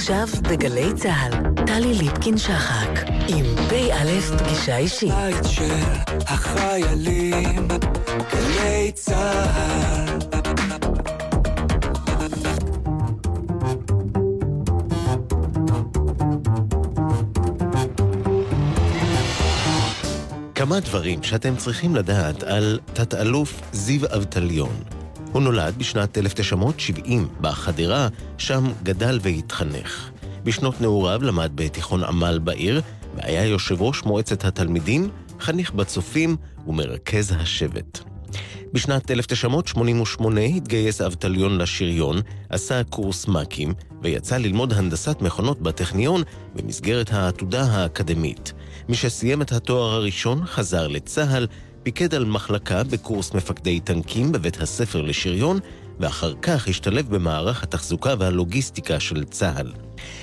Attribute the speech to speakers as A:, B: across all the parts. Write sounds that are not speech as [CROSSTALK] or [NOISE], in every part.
A: עכשיו בגלי צה"ל, טלי ליפקין-שחק, עם פ"א פגישה אישית.
B: בית של החיילים, גלי צה"ל.
C: כמה דברים שאתם צריכים לדעת על תת-אלוף זיו אבטליון. הוא נולד בשנת 1970 בחדרה, שם גדל והתחנך. בשנות נעוריו למד בתיכון עמל בעיר, והיה יושב ראש מועצת התלמידים, חניך בצופים ומרכז השבט. בשנת 1988 התגייס אבטליון לשריון, עשה קורס מ"כים, ויצא ללמוד הנדסת מכונות בטכניון במסגרת העתודה האקדמית. משסיים את התואר הראשון, חזר לצה"ל, פיקד על מחלקה בקורס מפקדי טנקים בבית הספר לשריון, ואחר כך השתלב במערך התחזוקה והלוגיסטיקה של צה"ל.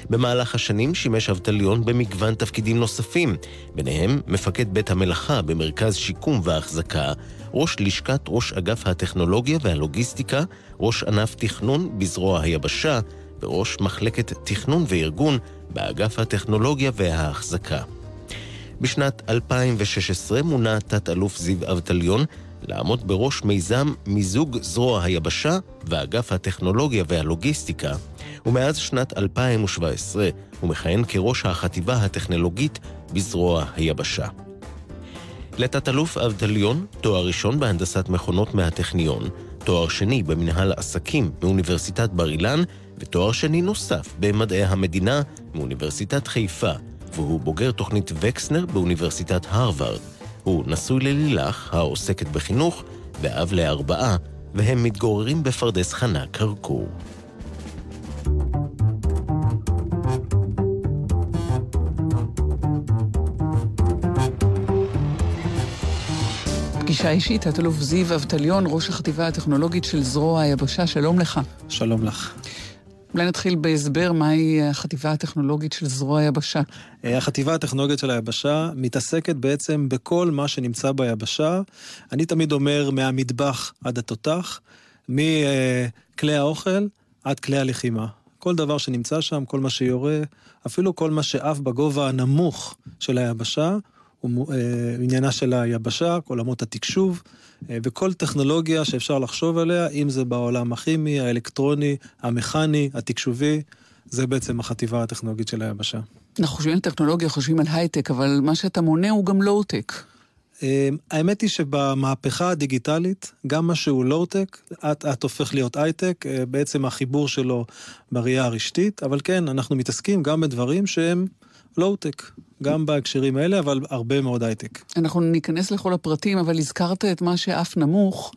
C: במהלך השנים שימש אבטליון במגוון תפקידים נוספים, ביניהם מפקד בית המלאכה במרכז שיקום והחזקה, ראש לשכת ראש אגף הטכנולוגיה והלוגיסטיקה, ראש ענף תכנון בזרוע היבשה, וראש מחלקת תכנון וארגון באגף הטכנולוגיה וההחזקה. בשנת 2016 מונה תת-אלוף זיו אבטליון לעמוד בראש מיזם מיזוג זרוע היבשה ואגף הטכנולוגיה והלוגיסטיקה, ומאז שנת 2017 הוא מכהן כראש החטיבה הטכנולוגית בזרוע היבשה. לתת-אלוף אבטליון, תואר ראשון בהנדסת מכונות מהטכניון, תואר שני במנהל עסקים מאוניברסיטת בר אילן, ותואר שני נוסף במדעי המדינה מאוניברסיטת חיפה, והוא בוגר תוכנית וקסנר באוניברסיטת הרווארד. הוא נשוי ללילך, העוסקת בחינוך, ואב לארבעה, והם מתגוררים בפרדס חנה כרכור.
D: פגישה אישית, תת-אלוף זיו אבטליון, ראש החטיבה הטכנולוגית של זרוע היבשה, שלום לך.
E: שלום לך.
D: אולי נתחיל בהסבר מהי החטיבה הטכנולוגית של זרוע היבשה.
E: אה, החטיבה הטכנולוגית של היבשה מתעסקת בעצם בכל מה שנמצא ביבשה. אני תמיד אומר מהמטבח עד התותח, מכלי האוכל עד כלי הלחימה. כל דבר שנמצא שם, כל מה שיורה, אפילו כל מה שעף בגובה הנמוך של היבשה, הוא אה, עניינה של היבשה, עולמות התקשוב, אה, וכל טכנולוגיה שאפשר לחשוב עליה, אם זה בעולם הכימי, האלקטרוני, המכני, התקשובי, זה בעצם החטיבה הטכנולוגית של היבשה.
D: אנחנו חושבים על טכנולוגיה, חושבים על הייטק, אבל מה שאתה מונה הוא גם לואו-טק.
E: אה, האמת היא שבמהפכה הדיגיטלית, גם מה שהוא לואו-טק, אט אט הופך להיות הייטק, בעצם החיבור שלו בראייה הרשתית, אבל כן, אנחנו מתעסקים גם בדברים שהם לואו-טק. גם בהקשרים האלה, אבל הרבה מאוד הייטק.
D: אנחנו ניכנס לכל הפרטים, אבל הזכרת את מה שאף נמוך.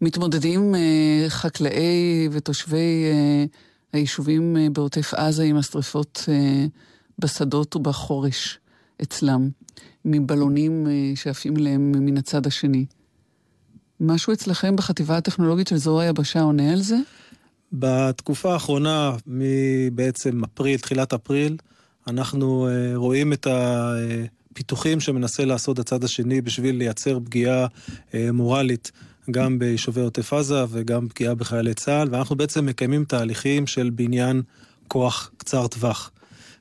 D: מתמודדים אה, חקלאי ותושבי אה, היישובים אה, בעוטף עזה עם השרפות אה, בשדות ובחורש אצלם, מבלונים אה, שעפים אליהם מן הצד השני. משהו אצלכם בחטיבה הטכנולוגית של זרוע היבשה עונה על זה?
E: בתקופה האחרונה, מבעצם אפריל, תחילת אפריל, אנחנו uh, רואים את הפיתוחים שמנסה לעשות הצד השני בשביל לייצר פגיעה uh, מורלית גם ביישובי עוטף עזה וגם פגיעה בחיילי צה"ל, ואנחנו בעצם מקיימים תהליכים של בניין כוח קצר טווח.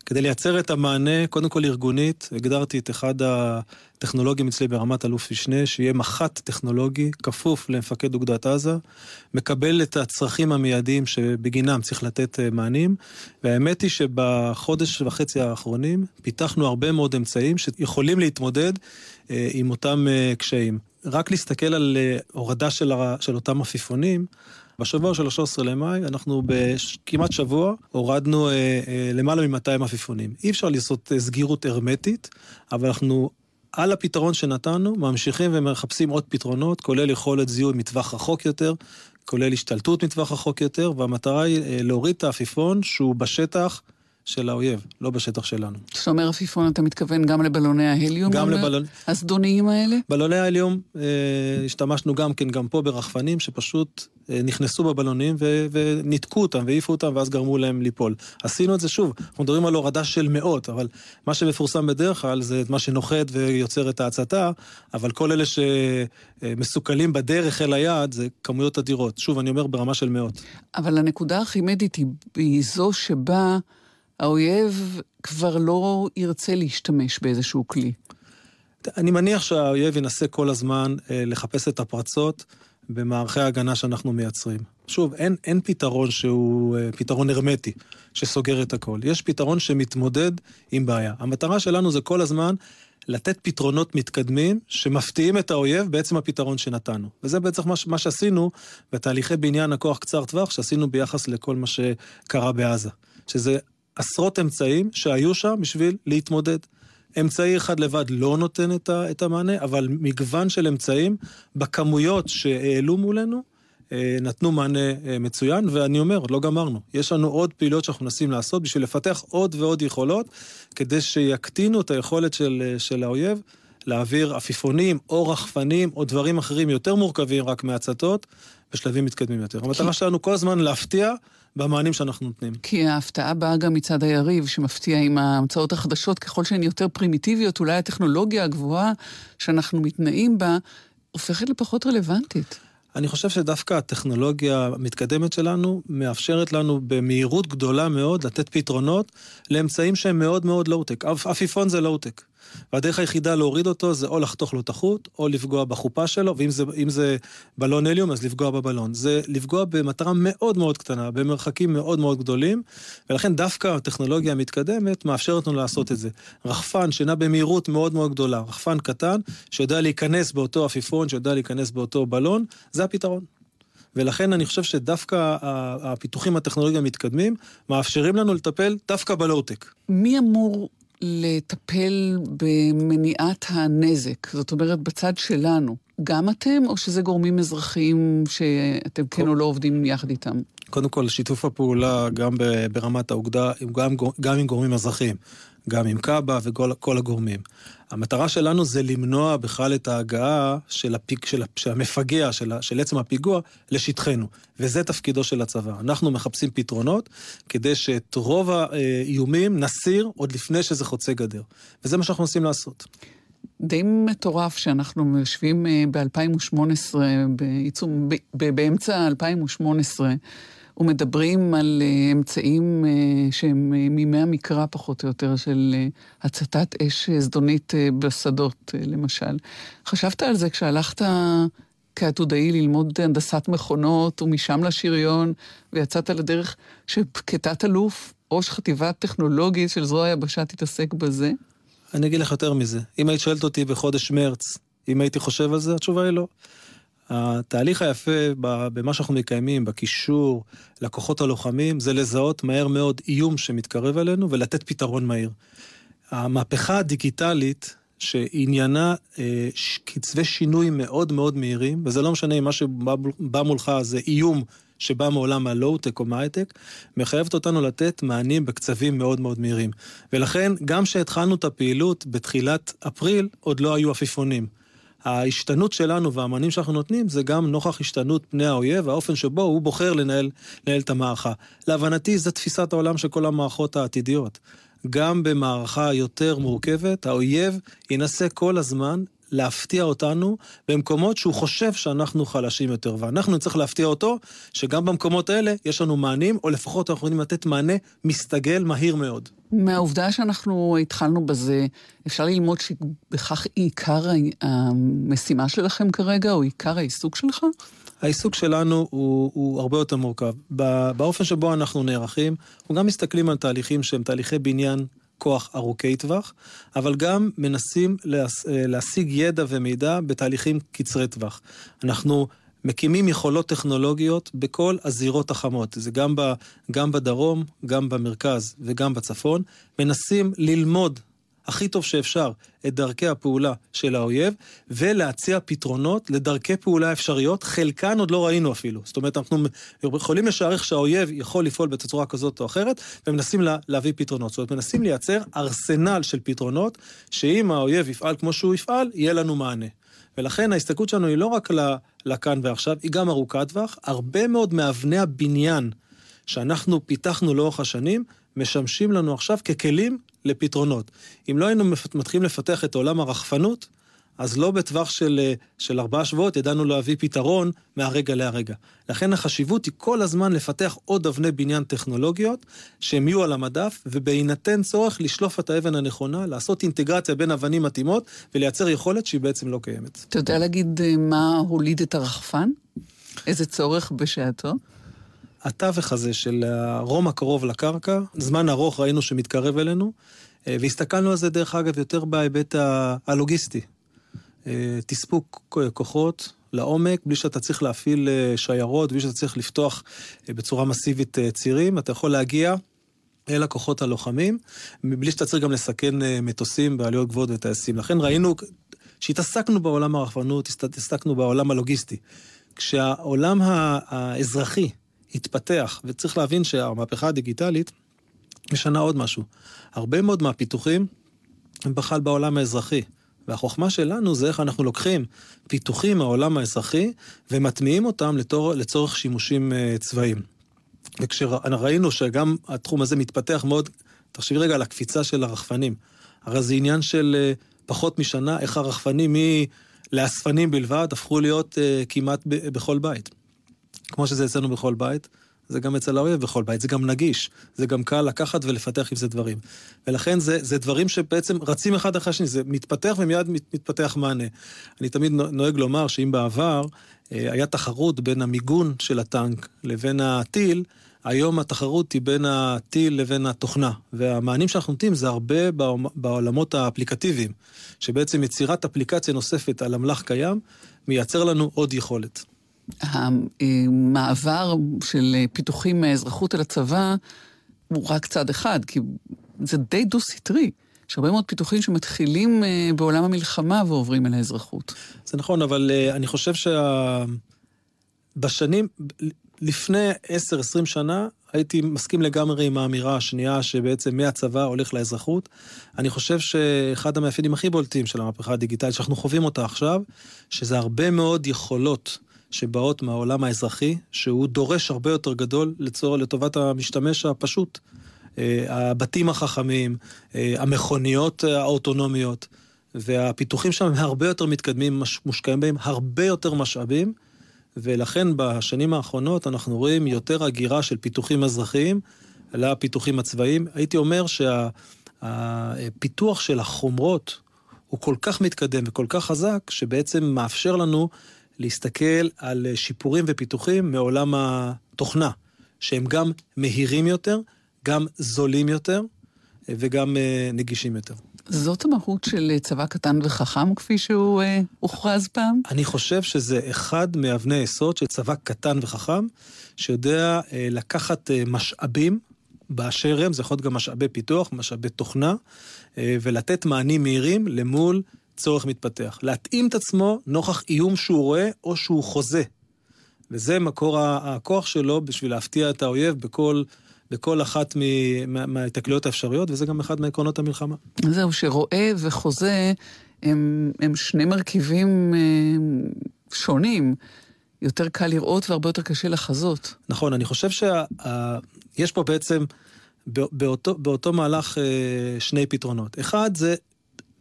E: כדי לייצר את המענה, קודם כל ארגונית, הגדרתי את אחד הטכנולוגים אצלי ברמת אלוף משנה, שיהיה מח"ט טכנולוגי כפוף למפקד אוגדת עזה, מקבל את הצרכים המיידיים שבגינם צריך לתת אה, מענים, והאמת היא שבחודש וחצי האחרונים פיתחנו הרבה מאוד אמצעים שיכולים להתמודד אה, עם אותם אה, קשיים. רק להסתכל על הורדה של, של אותם עפיפונים, בשבוע של ה-13 למאי, אנחנו בכמעט שבוע הורדנו אה, אה, למעלה מ-200 עפיפונים. אי אפשר לעשות אה, סגירות הרמטית, אבל אנחנו על הפתרון שנתנו, ממשיכים ומחפשים עוד פתרונות, כולל יכולת זיהוי מטווח רחוק יותר, כולל השתלטות מטווח רחוק יותר, והמטרה היא אה, להוריד את העפיפון שהוא בשטח. של האויב, לא בשטח שלנו.
D: כשאתה אומר עפיפון, אתה מתכוון גם לבלוני ההליום?
E: גם לבלוני...
D: הזדוניים האלה?
E: בלוני ההליום, אה, השתמשנו גם כן, גם פה ברחפנים, שפשוט אה, נכנסו בבלונים ו- וניתקו אותם והעיפו אותם, ואז גרמו להם ליפול. עשינו את זה שוב, אנחנו מדברים על הורדה של מאות, אבל מה שמפורסם בדרך כלל זה מה שנוחת ויוצר את ההצתה, אבל כל אלה שמסוכלים בדרך אל היעד זה כמויות אדירות. שוב, אני אומר ברמה של מאות.
D: אבל הנקודה הכי מדית היא זו שבה... האויב כבר לא ירצה להשתמש באיזשהו כלי.
E: אני מניח שהאויב ינסה כל הזמן אה, לחפש את הפרצות במערכי ההגנה שאנחנו מייצרים. שוב, אין, אין פתרון שהוא אה, פתרון הרמטי, שסוגר את הכל. יש פתרון שמתמודד עם בעיה. המטרה שלנו זה כל הזמן לתת פתרונות מתקדמים שמפתיעים את האויב בעצם הפתרון שנתנו. וזה בעצם מה, מה שעשינו בתהליכי בניין הכוח קצר טווח שעשינו ביחס לכל מה שקרה בעזה. שזה עשרות אמצעים שהיו שם בשביל להתמודד. אמצעי אחד לבד לא נותן את המענה, אבל מגוון של אמצעים בכמויות שהעלו מולנו, אה, נתנו מענה אה, מצוין, ואני אומר, עוד לא גמרנו. יש לנו עוד פעילויות שאנחנו מנסים לעשות בשביל לפתח עוד ועוד יכולות, כדי שיקטינו את היכולת של, אה, של האויב להעביר עפיפונים או רחפנים או דברים אחרים יותר מורכבים רק מהצתות, בשלבים מתקדמים יותר. המטרה שלנו כל הזמן להפתיע במענים שאנחנו נותנים.
D: כי ההפתעה באה גם מצד היריב, שמפתיע עם ההמצאות החדשות, ככל שהן יותר פרימיטיביות, אולי הטכנולוגיה הגבוהה שאנחנו מתנאים בה, הופכת לפחות רלוונטית.
E: אני חושב שדווקא הטכנולוגיה המתקדמת שלנו מאפשרת לנו במהירות גדולה מאוד לתת פתרונות לאמצעים שהם מאוד מאוד לואו-טק. עפיפון זה לואו-טק. והדרך היחידה להוריד אותו זה או לחתוך לו את החוט, או לפגוע בחופה שלו, ואם זה, זה בלון הליום, אז לפגוע בבלון. זה לפגוע במטרה מאוד מאוד קטנה, במרחקים מאוד מאוד גדולים, ולכן דווקא הטכנולוגיה המתקדמת מאפשרת לנו לעשות את זה. רחפן שנע במהירות מאוד מאוד גדולה, רחפן קטן, שיודע להיכנס באותו עפיפון, שיודע להיכנס באותו בלון, זה הפתרון. ולכן אני חושב שדווקא הפיתוחים הטכנולוגיים המתקדמים מאפשרים לנו לטפל דווקא בלואו-טק.
D: מי אמור לטפל במניעת הנזק? זאת אומרת, בצד שלנו. גם אתם, או שזה גורמים אזרחיים שאתם כן או לא עובדים יחד איתם?
E: קודם כל, שיתוף הפעולה גם ברמת האוגדה, גם, גם עם גורמים אזרחיים. גם עם קאבה וכל הגורמים. המטרה שלנו זה למנוע בכלל את ההגעה של, הפיג, של, של המפגע, של, של עצם הפיגוע, לשטחנו. וזה תפקידו של הצבא. אנחנו מחפשים פתרונות כדי שאת רוב האיומים נסיר עוד לפני שזה חוצה גדר. וזה מה שאנחנו מנסים לעשות.
D: די מטורף שאנחנו יושבים אה, ב-2018, בעיצום, באמצע 2018, ומדברים על uh, אמצעים uh, שהם uh, מימי המקרא פחות או יותר, של הצתת אש זדונית בשדות, למשל. חשבת על זה כשהלכת כעתודאי ללמוד הנדסת מכונות, ומשם לשריון, ויצאת לדרך שכתת אלוף, ראש חטיבה טכנולוגית של זרוע היבשה תתעסק בזה?
E: אני אגיד לך יותר מזה. אם היית שואלת אותי בחודש מרץ, אם הייתי חושב על זה, התשובה היא לא. התהליך היפה במה שאנחנו מקיימים, בקישור לכוחות הלוחמים, זה לזהות מהר מאוד איום שמתקרב אלינו ולתת פתרון מהיר. המהפכה הדיגיטלית, שעניינה אה, קצבי שינוי מאוד מאוד מהירים, וזה לא משנה אם מה שבא מולך זה איום שבא מעולם הלואו-טק או מהייטק, מחייבת אותנו לתת מענים בקצבים מאוד מאוד מהירים. ולכן, גם כשהתחלנו את הפעילות בתחילת אפריל, עוד לא היו עפיפונים. ההשתנות שלנו והמענים שאנחנו נותנים זה גם נוכח השתנות פני האויב, האופן שבו הוא בוחר לנהל, לנהל את המערכה. להבנתי, זו תפיסת העולם של כל המערכות העתידיות. גם במערכה יותר מורכבת, האויב ינסה כל הזמן להפתיע אותנו במקומות שהוא חושב שאנחנו חלשים יותר, ואנחנו נצטרך להפתיע אותו שגם במקומות האלה יש לנו מענים, או לפחות אנחנו יכולים לתת מענה מסתגל מהיר מאוד.
D: מהעובדה שאנחנו התחלנו בזה, אפשר ללמוד שבכך עיקר המשימה שלכם כרגע, או עיקר העיסוק שלך?
E: העיסוק שלנו הוא, הוא הרבה יותר מורכב. באופן שבו אנחנו נערכים, אנחנו גם מסתכלים על תהליכים שהם תהליכי בניין כוח ארוכי טווח, אבל גם מנסים להש, להשיג ידע ומידע בתהליכים קצרי טווח. אנחנו מקימים יכולות טכנולוגיות בכל הזירות החמות. זה גם בדרום, גם במרכז וגם בצפון. מנסים ללמוד הכי טוב שאפשר את דרכי הפעולה של האויב, ולהציע פתרונות לדרכי פעולה אפשריות, חלקן עוד לא ראינו אפילו. זאת אומרת, אנחנו יכולים לשערך שהאויב יכול לפעול בצורה כזאת או אחרת, ומנסים לה, להביא פתרונות. זאת אומרת, מנסים לייצר ארסנל של פתרונות, שאם האויב יפעל כמו שהוא יפעל, יהיה לנו מענה. ולכן ההסתכלות שלנו היא לא רק לכאן ועכשיו, היא גם ארוכת טווח. הרבה מאוד מאבני הבניין שאנחנו פיתחנו לאורך השנים, משמשים לנו עכשיו ככלים לפתרונות. אם לא היינו מתחילים לפתח את עולם הרחפנות, אז לא בטווח של, אה, של ארבעה שבועות ידענו להביא פתרון מהרגע להרגע. לכן החשיבות היא כל הזמן לפתח עוד אבני בניין טכנולוגיות שהם יהיו על המדף, ובהינתן צורך לשלוף את האבן הנכונה, לעשות אינטגרציה בין אבנים מתאימות ולייצר יכולת שהיא בעצם לא קיימת.
D: אתה יודע להגיד אה, מה הוליד את הרחפן? איזה צורך בשעתו?
E: התווך הזה של הרום הקרוב לקרקע, זמן ארוך ראינו שמתקרב אלינו, אה, והסתכלנו על זה דרך אגב יותר בהיבט הלוגיסטי. אה, תספוק כוחות לעומק, בלי שאתה צריך להפעיל אה, שיירות, בלי שאתה צריך לפתוח בצורה מסיבית צירים, אתה יכול להגיע אל הכוחות הלוחמים, מבלי שאתה צריך גם לסכן מטוסים בעליות גבוהות וטייסים. לכן ראינו, כשהתעסקנו בעולם הרחפנות, התעסקנו בעולם הלוגיסטי. כשהעולם האזרחי התפתח, וצריך להבין שהמהפכה הדיגיטלית משנה עוד משהו. הרבה מאוד מהפיתוחים הם בכלל בעולם האזרחי. והחוכמה שלנו זה איך אנחנו לוקחים פיתוחים מהעולם האזרחי ומטמיעים אותם לתור, לצורך שימושים uh, צבאיים. וכשראינו שגם התחום הזה מתפתח מאוד, תחשבי רגע על הקפיצה של הרחפנים. הרי זה עניין של uh, פחות משנה, איך הרחפנים מלאספנים בלבד הפכו להיות uh, כמעט בכל בית. כמו שזה אצלנו בכל בית, זה גם אצל האויב בכל בית, זה גם נגיש, זה גם קל לקחת ולפתח עם זה דברים. ולכן זה, זה דברים שבעצם רצים אחד אחרי השני, זה מתפתח ומיד מתפתח מענה. אני תמיד נוהג לומר שאם בעבר אה, היה תחרות בין המיגון של הטנק לבין הטיל, היום התחרות היא בין הטיל לבין התוכנה, והמענים שאנחנו נותנים זה הרבה בעולמות האפליקטיביים, שבעצם יצירת אפליקציה נוספת על אמל"ח קיים, מייצר לנו עוד יכולת.
D: המעבר של פיתוחים מהאזרחות אל הצבא הוא רק צד אחד, כי זה די דו-סטרי. יש הרבה מאוד פיתוחים שמתחילים אה, בעולם המלחמה ועוברים אל האזרחות.
E: זה נכון, אבל אה, אני חושב שבשנים, לפני 10-20 שנה, הייתי מסכים לגמרי עם האמירה השנייה שבעצם מהצבא הולך לאזרחות. אני חושב שאחד המאפיינים הכי בולטים של המהפכה הדיגיטלית, שאנחנו חווים אותה עכשיו, שזה הרבה מאוד יכולות. שבאות מהעולם האזרחי, שהוא דורש הרבה יותר גדול לצור, לטובת המשתמש הפשוט. אה, הבתים החכמים, אה, המכוניות האוטונומיות, והפיתוחים שם הם הרבה יותר מתקדמים, מושקעים בהם הרבה יותר משאבים, ולכן בשנים האחרונות אנחנו רואים יותר הגירה של פיתוחים אזרחיים לפיתוחים הצבאיים. הייתי אומר שהפיתוח של החומרות הוא כל כך מתקדם וכל כך חזק, שבעצם מאפשר לנו להסתכל על שיפורים ופיתוחים מעולם התוכנה, שהם גם מהירים יותר, גם זולים יותר וגם אה, נגישים יותר.
D: זאת המהות של צבא קטן וחכם, כפי שהוא אה, הוכרז פעם?
E: אני חושב שזה אחד מאבני היסוד של צבא קטן וחכם, שיודע אה, לקחת אה, משאבים באשר הם, זה יכול להיות גם משאבי פיתוח, משאבי תוכנה, אה, ולתת מענים מהירים למול צורך מתפתח. להתאים את עצמו נוכח איום שהוא רואה או שהוא חוזה. וזה מקור הכוח שלו בשביל להפתיע את האויב בכל, בכל אחת מההתקלויות האפשריות, וזה גם אחד מעקרונות המלחמה.
D: זהו, שרואה וחוזה הם, הם שני מרכיבים הם, אה, שונים. יותר קל לראות והרבה יותר קשה לחזות.
E: נכון, אני חושב שיש פה בעצם באותו, באותו מהלך אה, שני פתרונות. אחד זה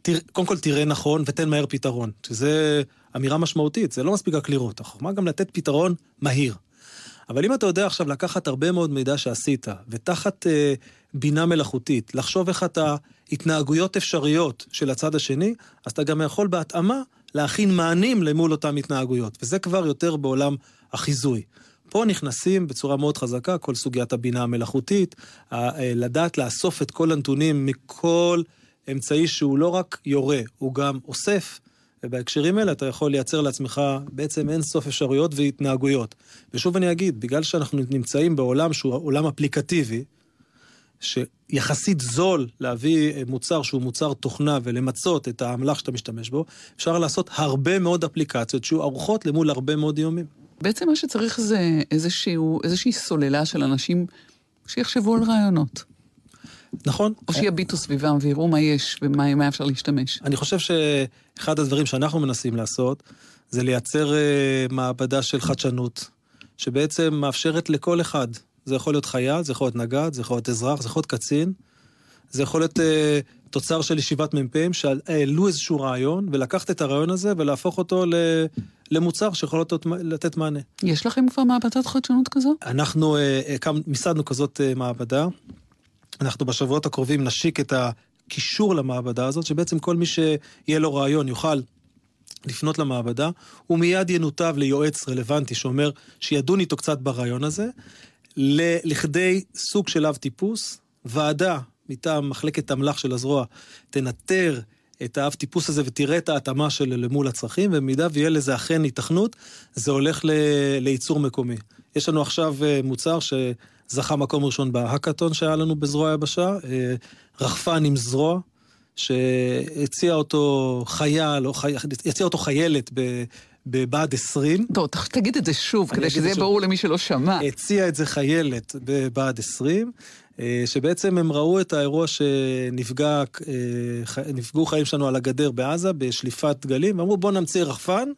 E: תרא, קודם כל תראה נכון ותן מהר פתרון, שזה אמירה משמעותית, זה לא מספיק רק לראות, החוכמה גם לתת פתרון מהיר. אבל אם אתה יודע עכשיו לקחת הרבה מאוד מידע שעשית, ותחת אה, בינה מלאכותית, לחשוב איך אתה, התנהגויות אפשריות של הצד השני, אז אתה גם יכול בהתאמה להכין מענים למול אותן התנהגויות, וזה כבר יותר בעולם החיזוי. פה נכנסים בצורה מאוד חזקה כל סוגיית הבינה המלאכותית, אה, לדעת לאסוף את כל הנתונים מכל... אמצעי שהוא לא רק יורה, הוא גם אוסף, ובהקשרים האלה אתה יכול לייצר לעצמך בעצם אין סוף אפשרויות והתנהגויות. ושוב אני אגיד, בגלל שאנחנו נמצאים בעולם שהוא עולם אפליקטיבי, שיחסית זול להביא מוצר שהוא מוצר תוכנה ולמצות את האמל"ח שאתה משתמש בו, אפשר לעשות הרבה מאוד אפליקציות שיהיו ערוכות למול הרבה מאוד איומים.
D: בעצם מה שצריך זה איזשהו, איזושהי סוללה של אנשים שיחשבו על רעיונות.
E: נכון.
D: או שיביטו סביבם ויראו מה יש ומה אפשר להשתמש.
E: אני חושב שאחד הדברים שאנחנו מנסים לעשות, זה לייצר uh, מעבדה של חדשנות, שבעצם מאפשרת לכל אחד, זה יכול להיות חייל, זה יכול להיות נגד, זה יכול להיות אזרח, זה יכול להיות קצין, זה יכול להיות uh, תוצר של ישיבת מ"פים, שהעלו איזשהו רעיון, ולקחת את הרעיון הזה ולהפוך אותו למוצר שיכול לתת, לתת מענה.
D: יש לכם כבר מעבדת חדשנות כזו?
E: אנחנו הקם, מיסדנו כזאת מעבדה. אנחנו בשבועות הקרובים נשיק את הקישור למעבדה הזאת, שבעצם כל מי שיהיה לו רעיון יוכל לפנות למעבדה, הוא מיד ינותב ליועץ רלוונטי שאומר שידון איתו קצת ברעיון הזה, לכדי סוג של אב טיפוס, ועדה מטעם מחלקת אמל"ח של הזרוע תנטר את האב טיפוס הזה ותראה את ההתאמה שלו למול הצרכים, ובמידה ויהיה לזה אכן היתכנות, זה הולך ל... לייצור מקומי. יש לנו עכשיו אה, מוצר שזכה מקום ראשון בהאקתון שהיה לנו בזרוע היבשה, אה, רחפן עם זרוע, שהציע אותו חייל, או חי... הציע אותו חיילת. בבה"ד 20.
D: טוב, תגיד את זה שוב, כדי שזה יהיה ברור למי שלא שמע.
E: הציע את זה חיילת בבה"ד 20, אה, שבעצם הם ראו את האירוע שנפגעו אה, חיים שלנו על הגדר בעזה, בשליפת דגלים, ואמרו בואו נמציא רחפן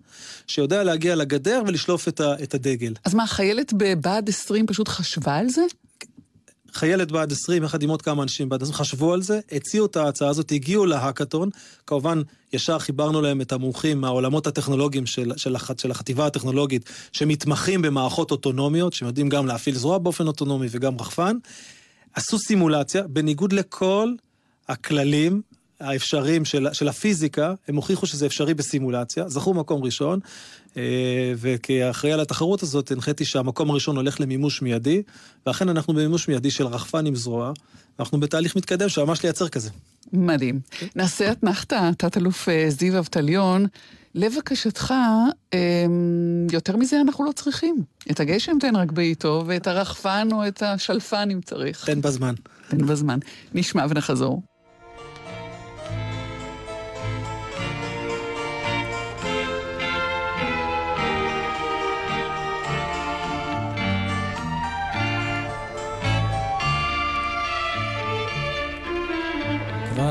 E: שיודע להגיע לגדר ולשלוף את הדגל.
D: אז מה, חיילת בבה"ד 20 פשוט חשבה על זה?
E: חיילת בעד 20, יחד עם עוד כמה אנשים בעד 20, חשבו על זה, הציעו את ההצעה הזאת, הגיעו להאקתון, כמובן, ישר חיברנו להם את המומחים מהעולמות הטכנולוגיים של, של, הח, של החטיבה הטכנולוגית, שמתמחים במערכות אוטונומיות, שיודעים גם להפעיל זרוע באופן אוטונומי וגם רחפן. עשו סימולציה, בניגוד לכל הכללים האפשריים של, של הפיזיקה, הם הוכיחו שזה אפשרי בסימולציה, זכו מקום ראשון, אה, וכאחראי על התחרות הזאת הנחיתי שהמקום הראשון הולך למימוש מיידי, ואכן אנחנו במימוש מיידי של רחפן עם זרוע, אנחנו בתהליך מתקדם שממש לייצר כזה.
D: מדהים. נעשה אתנחתא, תת-אלוף אה, זיו אבטליון. לבקשתך, אמ, יותר מזה אנחנו לא צריכים. את הגשם תן רק בעיתו, ואת הרחפן או את השלפן אם צריך.
E: תן בזמן.
D: תן בזמן. נשמע ונחזור.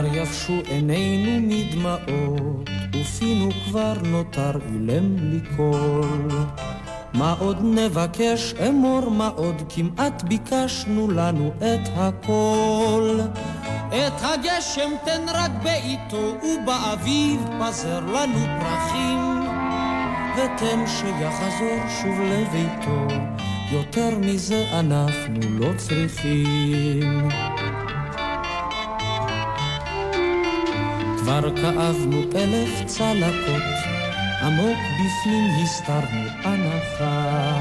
F: כבר יבשו עינינו מדמעות, ופינו כבר נותר אילם קול. מה עוד נבקש אמור, מה עוד כמעט ביקשנו לנו את הכל. את הגשם תן רק בעיתו, ובאביב פזר לנו פרחים. ותן שיחזור שוב לביתו, יותר מזה אנחנו לא צריכים. כבר כאבנו אלף צלקות, עמוק בפנים הסתרנו הנחה.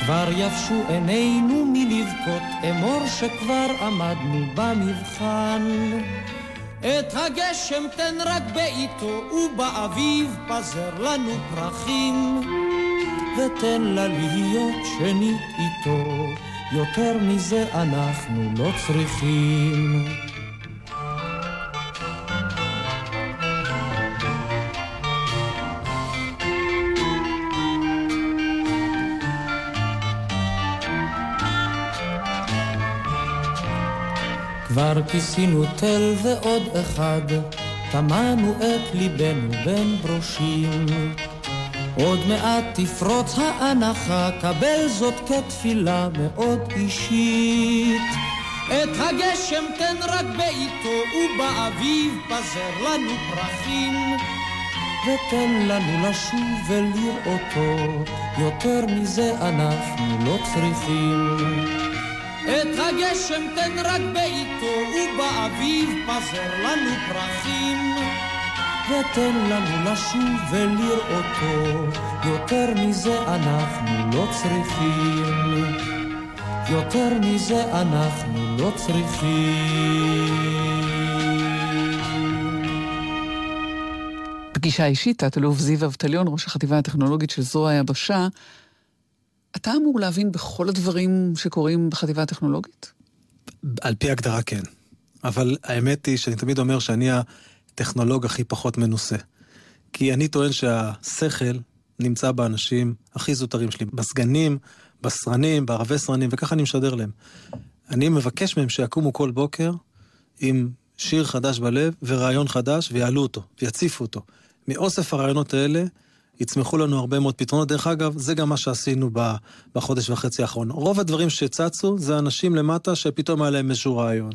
F: כבר יבשו עינינו מלבכות, אמור שכבר עמדנו במבחן. את הגשם תן רק בעיתו, ובאביב פזר לנו פרחים. ותן לה להיות שנית איתו, יותר מזה אנחנו לא צריכים. כיסינו תל ועוד אחד, טמנו את ליבנו בין ברושים. עוד מעט תפרוץ האנחה, קבל זאת כתפילה מאוד אישית. את הגשם תן רק בעיתו, ובאביב פזר לנו פרחים. ותן לנו לשוב ולראותו, יותר מזה אנחנו לא צריכים. את הגשם תן רק בעיתו, ובאביב פזר לנו פרחים. ותן לנו לשוב ולראותו, יותר מזה אנחנו לא צריכים. יותר מזה אנחנו לא צריכים.
D: פגישה אישית, תת-אלוף זיו אבטליון, ראש החטיבה הטכנולוגית של זרוע היבשה, אתה אמור להבין בכל הדברים שקורים בחטיבה הטכנולוגית?
E: על פי הגדרה כן. אבל האמת היא שאני תמיד אומר שאני הטכנולוג הכי פחות מנוסה. כי אני טוען שהשכל נמצא באנשים הכי זוטרים שלי, בסגנים, בסרנים, בערבי סרנים, וככה אני משדר להם. אני מבקש מהם שיקומו כל בוקר עם שיר חדש בלב ורעיון חדש ויעלו אותו, ויציפו אותו. מאוסף הרעיונות האלה יצמחו לנו הרבה מאוד פתרונות. דרך אגב, זה גם מה שעשינו בחודש וחצי האחרון. רוב הדברים שצצו זה אנשים למטה שפתאום היה להם איזשהו רעיון.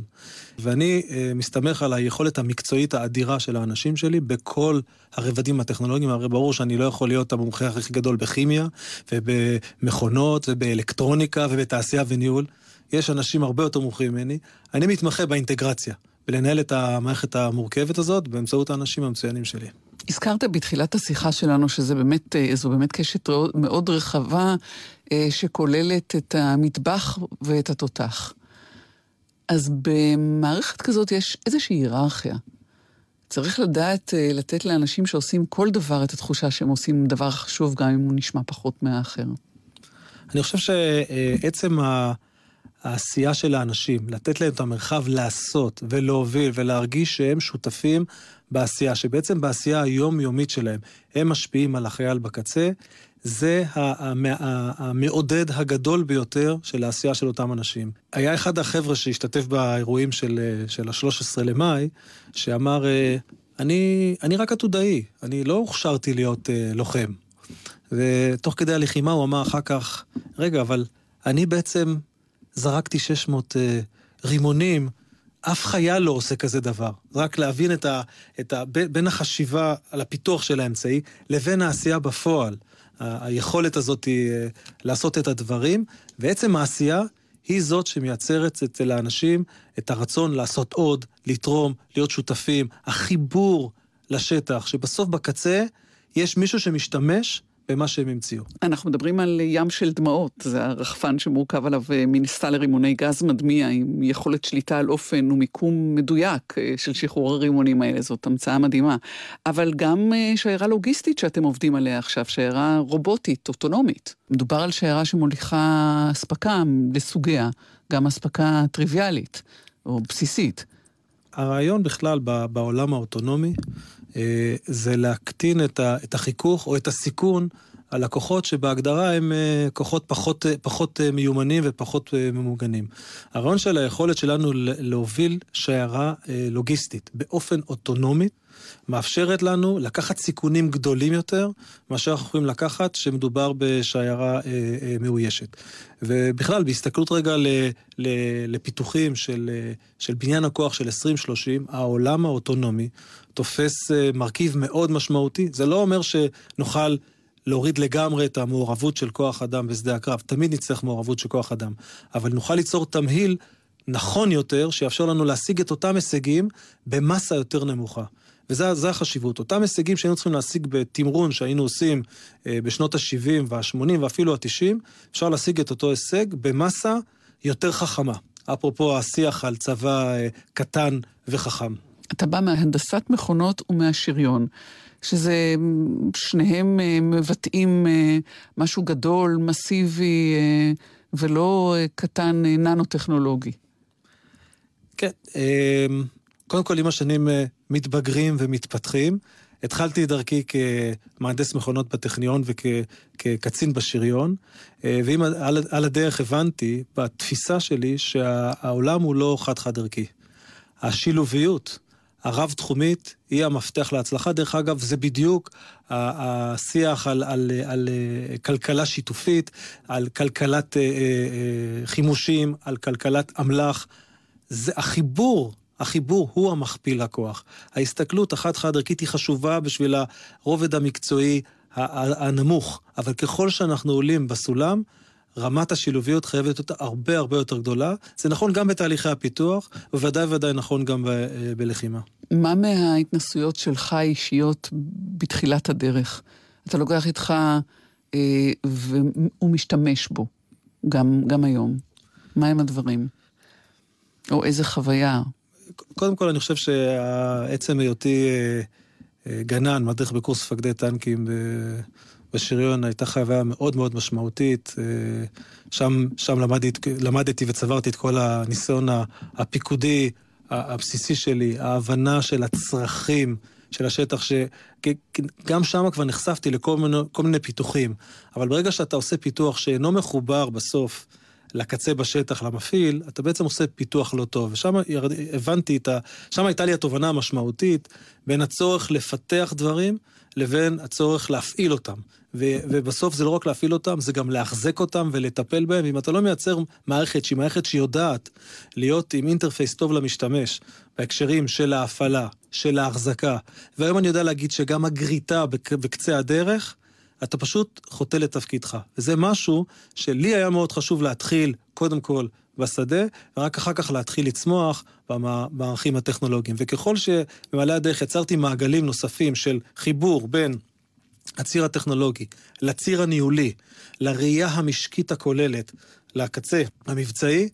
E: ואני אה, מסתמך על היכולת המקצועית האדירה של האנשים שלי בכל הרבדים הטכנולוגיים. הרי ברור שאני לא יכול להיות המומחה הכי גדול בכימיה, ובמכונות, ובאלקטרוניקה, ובתעשייה וניהול. יש אנשים הרבה יותר מומחים ממני. אני מתמחה באינטגרציה, ולנהל את המערכת המורכבת הזאת באמצעות האנשים המצוינים שלי.
D: הזכרת בתחילת השיחה שלנו שזו באמת, אה, באמת קשת מאוד רחבה אה, שכוללת את המטבח ואת התותח. אז במערכת כזאת יש איזושהי היררכיה. צריך לדעת אה, לתת לאנשים שעושים כל דבר את התחושה שהם עושים דבר חשוב, גם אם הוא נשמע פחות מהאחר.
E: אני חושב שעצם העשייה של האנשים, לתת להם את המרחב לעשות ולהוביל ולהרגיש שהם שותפים בעשייה, שבעצם בעשייה היומיומית שלהם הם משפיעים על החייל בקצה, זה המעודד הגדול ביותר של העשייה של אותם אנשים. היה אחד החבר'ה שהשתתף באירועים של, של ה-13 למאי, שאמר, אני, אני רק עתודאי, אני לא הוכשרתי להיות uh, לוחם. ותוך כדי הלחימה הוא אמר אחר כך, רגע, אבל אני בעצם זרקתי 600 uh, רימונים אף חייל לא עושה כזה דבר. רק להבין את ה, את ה... בין החשיבה על הפיתוח של האמצעי לבין העשייה בפועל. היכולת הזאת היא אה, לעשות את הדברים, ועצם העשייה היא זאת שמייצרת אצל האנשים את הרצון לעשות עוד, לתרום, להיות שותפים, החיבור לשטח, שבסוף בקצה יש מישהו שמשתמש במה שהם המציאו.
D: אנחנו מדברים על ים של דמעות, זה הרחפן שמורכב עליו אה, מנסה לרימוני גז מדמיע, עם יכולת שליטה על אופן ומיקום מדויק אה, של שחרור הרימונים האלה, זאת המצאה מדהימה. אבל גם אה, שיירה לוגיסטית שאתם עובדים עליה עכשיו, שיירה רובוטית, אוטונומית. מדובר על שיירה שמוליכה אספקה לסוגיה, גם אספקה טריוויאלית או בסיסית.
E: הרעיון בכלל בעולם האוטונומי אה, זה להקטין את החיכוך או את הסיכון על לקוחות שבהגדרה הם אה, כוחות פחות, אה, פחות מיומנים ופחות ממוגנים. הרעיון של היכולת שלנו להוביל שיירה לוגיסטית באופן אוטונומי, מאפשרת לנו לקחת סיכונים גדולים יותר מאשר אנחנו יכולים לקחת כשמדובר בשיירה אה, אה, מאוישת. ובכלל, בהסתכלות רגע ל, ל, לפיתוחים של, של בניין הכוח של 2030, העולם האוטונומי תופס אה, מרכיב מאוד משמעותי. זה לא אומר שנוכל להוריד לגמרי את המעורבות של כוח אדם בשדה הקרב. תמיד נצטרך מעורבות של כוח אדם. אבל נוכל ליצור תמהיל נכון יותר, שיאפשר לנו להשיג את אותם הישגים במסה יותר נמוכה. וזה החשיבות. אותם הישגים שהיינו צריכים להשיג בתמרון שהיינו עושים אה, בשנות ה-70 וה-80 ואפילו ה-90, אפשר להשיג את אותו הישג במסה יותר חכמה. אפרופו השיח על צבא אה, קטן וחכם.
D: אתה בא מהנדסת מכונות ומהשריון, שזה, שניהם אה, מבטאים אה, משהו גדול, מסיבי, אה, ולא קטן ננו-טכנולוגי.
E: כן, קודם כל עם השנים מתבגרים ומתפתחים. התחלתי את דרכי כמהנדס מכונות בטכניון וכקצין בשריון, ועם על הדרך הבנתי בתפיסה שלי שהעולם הוא לא חד-חד ערכי. השילוביות הרב-תחומית היא המפתח להצלחה. דרך אגב, זה בדיוק השיח על, על, על, אה, כלכלה שיתופית, על כלכלת אה, אה, חימושים, על כלכלת אמל"ח. זה החיבור החיבור הוא המכפיל הכוח. ההסתכלות החד-חד ערכית היא חשובה בשביל הרובד המקצועי הנמוך, אבל ככל שאנחנו עולים בסולם, רמת השילוביות חייבת להיות הרבה הרבה יותר גדולה. זה נכון גם בתהליכי הפיתוח, ובוודאי וודאי נכון גם ב- אה, בלחימה.
D: מה מההתנסויות שלך האישיות בתחילת הדרך? אתה לוקח איתך אה, והוא משתמש בו, גם, גם היום. מה הם הדברים? או איזה חוויה?
E: קודם כל, אני חושב שעצם היותי אה, אה, גנן, מדריך בקורס מפקדי טנקים בשריון הייתה חוויה מאוד מאוד משמעותית. אה, שם, שם למדתי, למדתי וצברתי את כל הניסיון הפיקודי הבסיסי שלי, ההבנה של הצרכים של השטח, שגם שם כבר נחשפתי לכל מיני, מיני פיתוחים. אבל ברגע שאתה עושה פיתוח שאינו מחובר בסוף לקצה בשטח, למפעיל, אתה בעצם עושה פיתוח לא טוב. ושם הבנתי את ה... שם הייתה לי התובנה המשמעותית בין הצורך לפתח דברים לבין הצורך להפעיל אותם. ו, ובסוף זה לא רק להפעיל אותם, זה גם לאחזק אותם ולטפל בהם. אם אתה לא מייצר מערכת שהיא מערכת שיודעת להיות עם אינטרפייס טוב למשתמש, בהקשרים של ההפעלה, של ההחזקה, והיום אני יודע להגיד שגם הגריטה בק, בקצה הדרך, אתה פשוט חוטא לתפקידך. וזה משהו שלי היה מאוד חשוב להתחיל, קודם כל, בשדה, ורק אחר כך להתחיל לצמוח במערכים הטכנולוגיים. וככל שבמעלה הדרך יצרתי מעגלים נוספים של חיבור בין הציר הטכנולוגי, לציר הניהולי, לראייה המשקית הכוללת, לקצה המבצעי,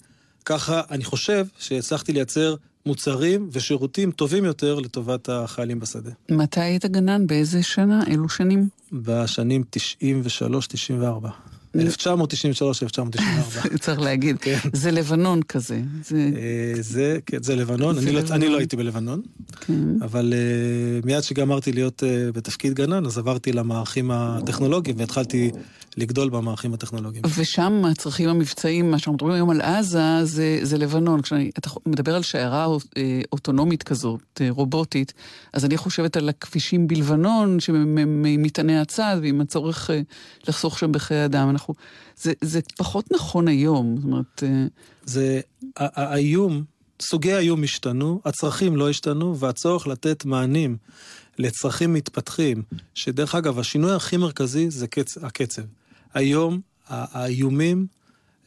E: ככה אני חושב שהצלחתי לייצר מוצרים ושירותים טובים יותר לטובת החיילים בשדה.
D: מתי היית גנן? באיזה שנה? אילו שנים?
E: בשנים 93-94. 1993, 1994. [LAUGHS]
D: צריך להגיד, כן. זה לבנון כזה.
E: זה, אה, זה, כן, זה לבנון, זה אני, לבנון. לא, אני לא הייתי בלבנון, כן. אבל uh, מיד שגמרתי להיות uh, בתפקיד גנן, אז עברתי למערכים הטכנולוגיים והתחלתי לגדול במערכים הטכנולוגיים.
D: ושם הצרכים המבצעיים, מה שאנחנו מדברים היום על עזה, זה, זה לבנון. כשאתה מדבר על שיירה אוטונומית כזאת, רובוטית, אז אני חושבת על הכבישים בלבנון, שמטעני הצד, ועם הצורך לחסוך שם בחיי אדם. אנחנו... זה, זה פחות נכון היום, זאת אומרת... אה,
E: זה... האיום, סוגי האיום השתנו, הצרכים לא השתנו, והצורך לתת מענים לצרכים מתפתחים, שדרך אגב, השינוי הכי מרכזי זה קצ... הקצב. היום האיומים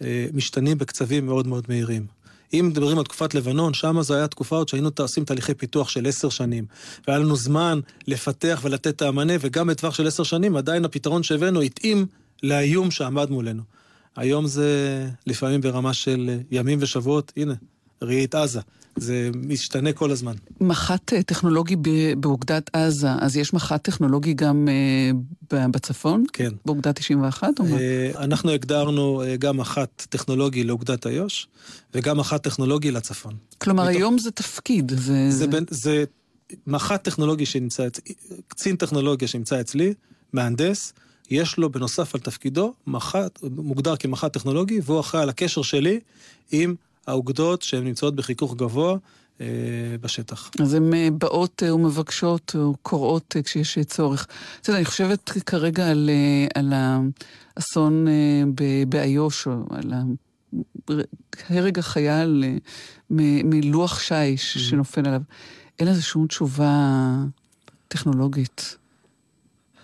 E: אה, משתנים בקצבים מאוד מאוד מהירים. אם מדברים על תקופת לבנון, שם זו הייתה תקופה עוד שהיינו עושים תהליכי פיתוח של עשר שנים. והיה לנו זמן לפתח ולתת את המענה, וגם בטווח של עשר שנים עדיין הפתרון שהבאנו התאים לאיום שעמד מולנו. היום זה לפעמים ברמה של ימים ושבועות, הנה, ראי את עזה. זה משתנה כל הזמן.
D: מח"ט אה, טכנולוגי באוגדת עזה, אז יש מח"ט טכנולוגי גם אה, בצפון?
E: כן.
D: באוגדת 91 או מה?
E: אה, אנחנו הגדרנו גם מח"ט טכנולוגי לאוגדת איו"ש, וגם מח"ט טכנולוגי לצפון.
D: כלומר, מתוך... היום זה תפקיד. זה,
E: זה, זה... בין, זה מח"ט טכנולוגי שנמצא, קצין טכנולוגיה שנמצא אצלי, מהנדס, יש לו בנוסף על תפקידו מח"ט, מוגדר כמח"ט טכנולוגי, והוא אחראי על הקשר שלי עם האוגדות שהן נמצאות בחיכוך גבוה אה, בשטח.
D: אז הן אה, באות אה, ומבקשות או קוראות כשיש צורך. אתה יודע, אני חושבת כרגע על, על האסון באיו"ש, על הרג החייל מלוח שיש mm-hmm. שנופל עליו. אין לזה שום תשובה טכנולוגית.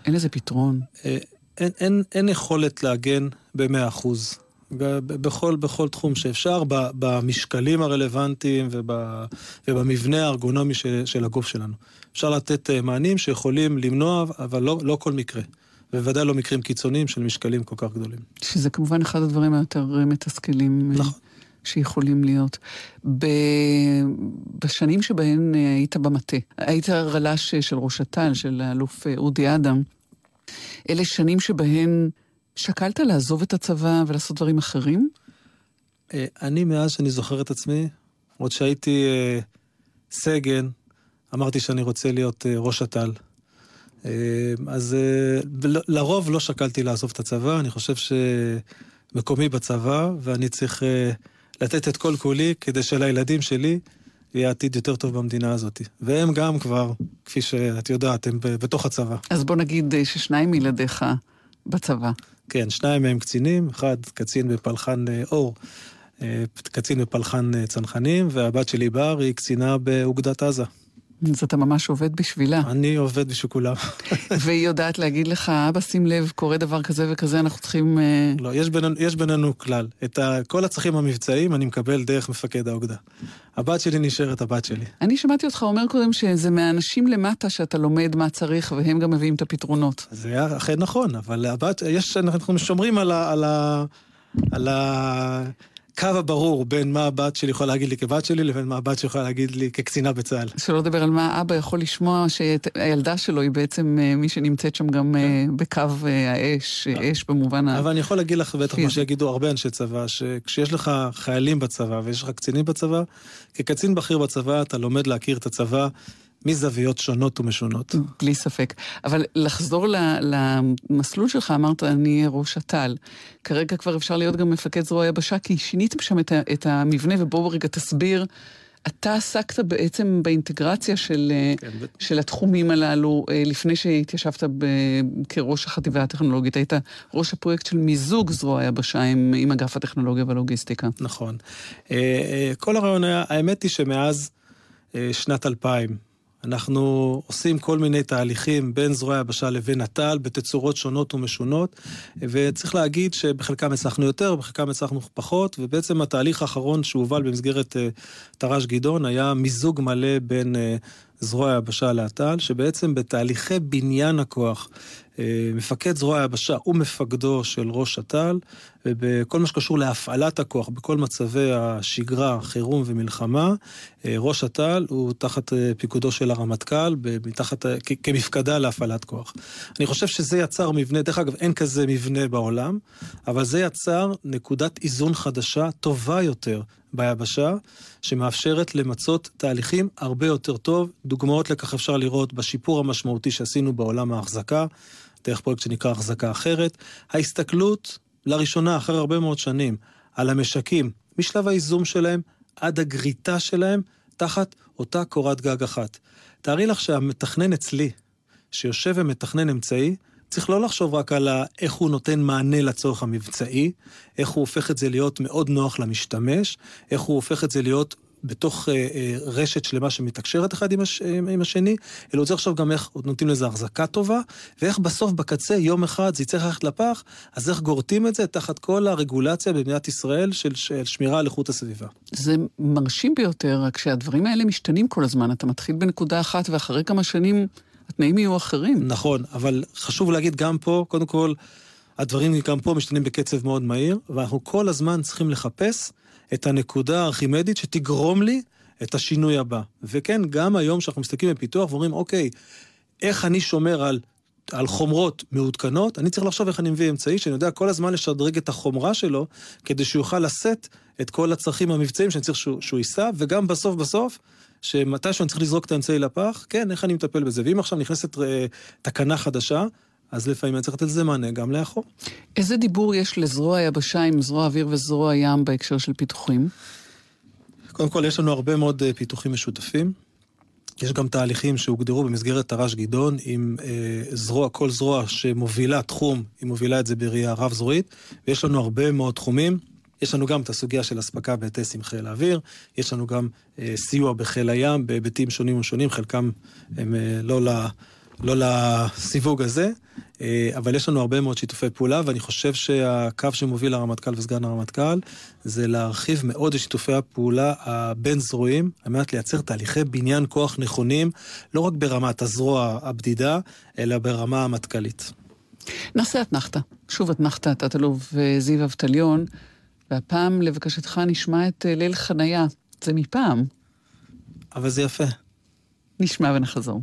D: אין לזה פתרון.
E: אין, אין, אין יכולת להגן במאה אחוז. בכל, בכל תחום שאפשר, במשקלים הרלוונטיים ובמבנה הארגונומי של, של הגוף שלנו. אפשר לתת אה, מענים שיכולים למנוע, אבל לא, לא כל מקרה. בוודאי לא מקרים קיצוניים של משקלים כל כך גדולים.
D: שזה כמובן אחד הדברים היותר אה, מתסכלים. אה, נכון. שיכולים להיות. ב... בשנים שבהן היית במטה, היית רל"ש של ראש אט"ל, של האלוף אודי אדם, אלה שנים שבהן שקלת לעזוב את הצבא ולעשות דברים אחרים?
E: אה, אני, מאז שאני זוכר את עצמי, עוד שהייתי אה, סגן, אמרתי שאני רוצה להיות אה, ראש אט"ל. אז לרוב לא שקלתי לעזוב את הצבא, אני חושב שמקומי בצבא, ואני צריך לתת את כל כולי כדי שלילדים שלי יהיה עתיד יותר טוב במדינה הזאת. והם גם כבר, כפי שאת יודעת, הם בתוך הצבא.
D: אז בוא נגיד ששניים מילדיך בצבא.
E: כן, שניים מהם קצינים, אחד קצין בפלחן אה, אור, אה, קצין בפלחן אה, צנחנים, והבת שלי בר היא קצינה באוגדת עזה.
D: אז אתה ממש עובד בשבילה.
E: אני עובד בשביל כולם. [LAUGHS]
D: והיא יודעת להגיד לך, אבא, שים לב, קורה דבר כזה וכזה, אנחנו צריכים...
E: לא, יש בינינו, יש בינינו כלל. את ה, כל הצרכים המבצעיים אני מקבל דרך מפקד האוגדה. הבת שלי נשארת הבת שלי.
D: אני שמעתי אותך אומר קודם שזה מהאנשים למטה שאתה לומד מה צריך, והם גם מביאים את הפתרונות.
E: זה אכן נכון, אבל הבת, יש, אנחנו שומרים על ה... על ה... על ה... הקו הברור בין מה הבת שלי יכולה להגיד לי כבת שלי, לבין מה הבת שלי יכולה להגיד לי כקצינה בצה"ל.
D: שלא לדבר על מה האבא יכול לשמוע שהילדה שלו היא בעצם אה, מי שנמצאת שם גם אה, כן. בקו אה, האש, אש במובן
E: ה... אבל אני יכול להגיד לך, בטח מה שיגידו הרבה אנשי צבא, שכשיש לך חיילים בצבא ויש לך קצינים בצבא, כקצין בכיר בצבא אתה לומד להכיר את הצבא מזוויות שונות ומשונות.
D: בלי ספק. אבל לחזור למסלול שלך, אמרת, אני אהיה ראש אט"ל. כרגע כבר אפשר להיות גם מפקד זרוע יבשה, כי שיניתם שם את המבנה, ובואו רגע תסביר. אתה עסקת בעצם באינטגרציה של, כן, של התחומים הללו אה, לפני שהתיישבת ב, כראש החטיבה הטכנולוגית. היית ראש הפרויקט של מיזוג זרוע היבשה עם, עם אגף הטכנולוגיה והלוגיסטיקה.
E: נכון. אה, אה, כל הרעיון היה, האמת היא שמאז שנת 2000, אנחנו עושים כל מיני תהליכים בין זרוע היבשה לבין הטל בתצורות שונות ומשונות, וצריך להגיד שבחלקם הצלחנו יותר, בחלקם הצלחנו פחות, ובעצם התהליך האחרון שהובל במסגרת uh, תר"ש גדעון היה מיזוג מלא בין uh, זרוע היבשה להטל, שבעצם בתהליכי בניין הכוח אה, מפקד זרוע היבשה הוא מפקדו של ראש אט"ל, ובכל מה שקשור להפעלת הכוח, בכל מצבי השגרה, חירום ומלחמה, אה, ראש אט"ל הוא תחת אה, פיקודו של הרמטכ"ל, מתחת, כמפקדה להפעלת כוח. אני חושב שזה יצר מבנה, דרך אגב, אין כזה מבנה בעולם, אבל זה יצר נקודת איזון חדשה, טובה יותר, ביבשה, שמאפשרת למצות תהליכים הרבה יותר טוב. דוגמאות לכך אפשר לראות בשיפור המשמעותי שעשינו בעולם ההחזקה. דרך פרויקט שנקרא החזקה אחרת. ההסתכלות, לראשונה, אחרי הרבה מאוד שנים, על המשקים, משלב הייזום שלהם עד הגריטה שלהם, תחת אותה קורת גג אחת. תארי לך שהמתכנן אצלי, שיושב ומתכנן אמצעי, צריך לא לחשוב רק על איך הוא נותן מענה לצורך המבצעי, איך הוא הופך את זה להיות מאוד נוח למשתמש, איך הוא הופך את זה להיות בתוך אה, אה, רשת שלמה שמתקשרת אחד עם, הש, עם השני, אלא רוצה לחשוב גם איך נותנים לזה החזקה טובה, ואיך בסוף בקצה יום אחד זה יצטרך ללכת לפח, אז איך גורטים את זה תחת כל הרגולציה במדינת ישראל של, של שמירה על איכות הסביבה.
D: זה מרשים ביותר, רק שהדברים האלה משתנים כל הזמן. אתה מתחיל בנקודה אחת ואחרי כמה שנים התנאים יהיו אחרים.
E: נכון, אבל חשוב להגיד גם פה, קודם כל, הדברים גם פה משתנים בקצב מאוד מהיר, ואנחנו כל הזמן צריכים לחפש את הנקודה הארכימדית שתגרום לי את השינוי הבא. וכן, גם היום שאנחנו מסתכלים בפיתוח ואומרים, אוקיי, איך אני שומר על, על חומרות מעודכנות, אני צריך לחשוב איך אני מביא אמצעי שאני יודע כל הזמן לשדרג את החומרה שלו, כדי שהוא יוכל לשאת את כל הצרכים המבצעיים שאני צריך שהוא, שהוא יישא, וגם בסוף בסוף, שמתישהו אני צריך לזרוק את האמצעי לפח, כן, איך אני מטפל בזה. ואם עכשיו נכנסת uh, תקנה חדשה, אז לפעמים אני צריך לתת לזה מענה גם לאחור.
D: איזה דיבור יש לזרוע היבשה עם זרוע אוויר וזרוע ים בהקשר של פיתוחים?
E: קודם כל, יש לנו הרבה מאוד אה, פיתוחים משותפים. יש גם תהליכים שהוגדרו במסגרת תר"ש גדעון עם אה, זרוע, כל זרוע שמובילה תחום, היא מובילה את זה בראייה רב-זרועית, ויש לנו הרבה מאוד תחומים. יש לנו גם את הסוגיה של אספקה בהיטס עם חיל האוויר, יש לנו גם אה, סיוע בחיל הים בהיבטים שונים ושונים, חלקם הם אה, לא, ל, לא לסיווג הזה. אה, אבל יש לנו הרבה מאוד שיתופי פעולה, ואני חושב שהקו שמוביל הרמטכ"ל וסגן הרמטכ"ל זה להרחיב מאוד את שיתופי הפעולה הבין-זרועיים, על מנת לייצר תהליכי בניין כוח נכונים, לא רק ברמת הזרוע הבדידה, אלא ברמה המטכ"לית.
D: נעשה אתנחתא. שוב אתנחתא, תת-אלוף אה, זיו אבטליון, והפעם לבקשתך נשמע את אה, ליל חניה. זה מפעם.
E: אבל זה יפה.
D: נשמע ונחזור.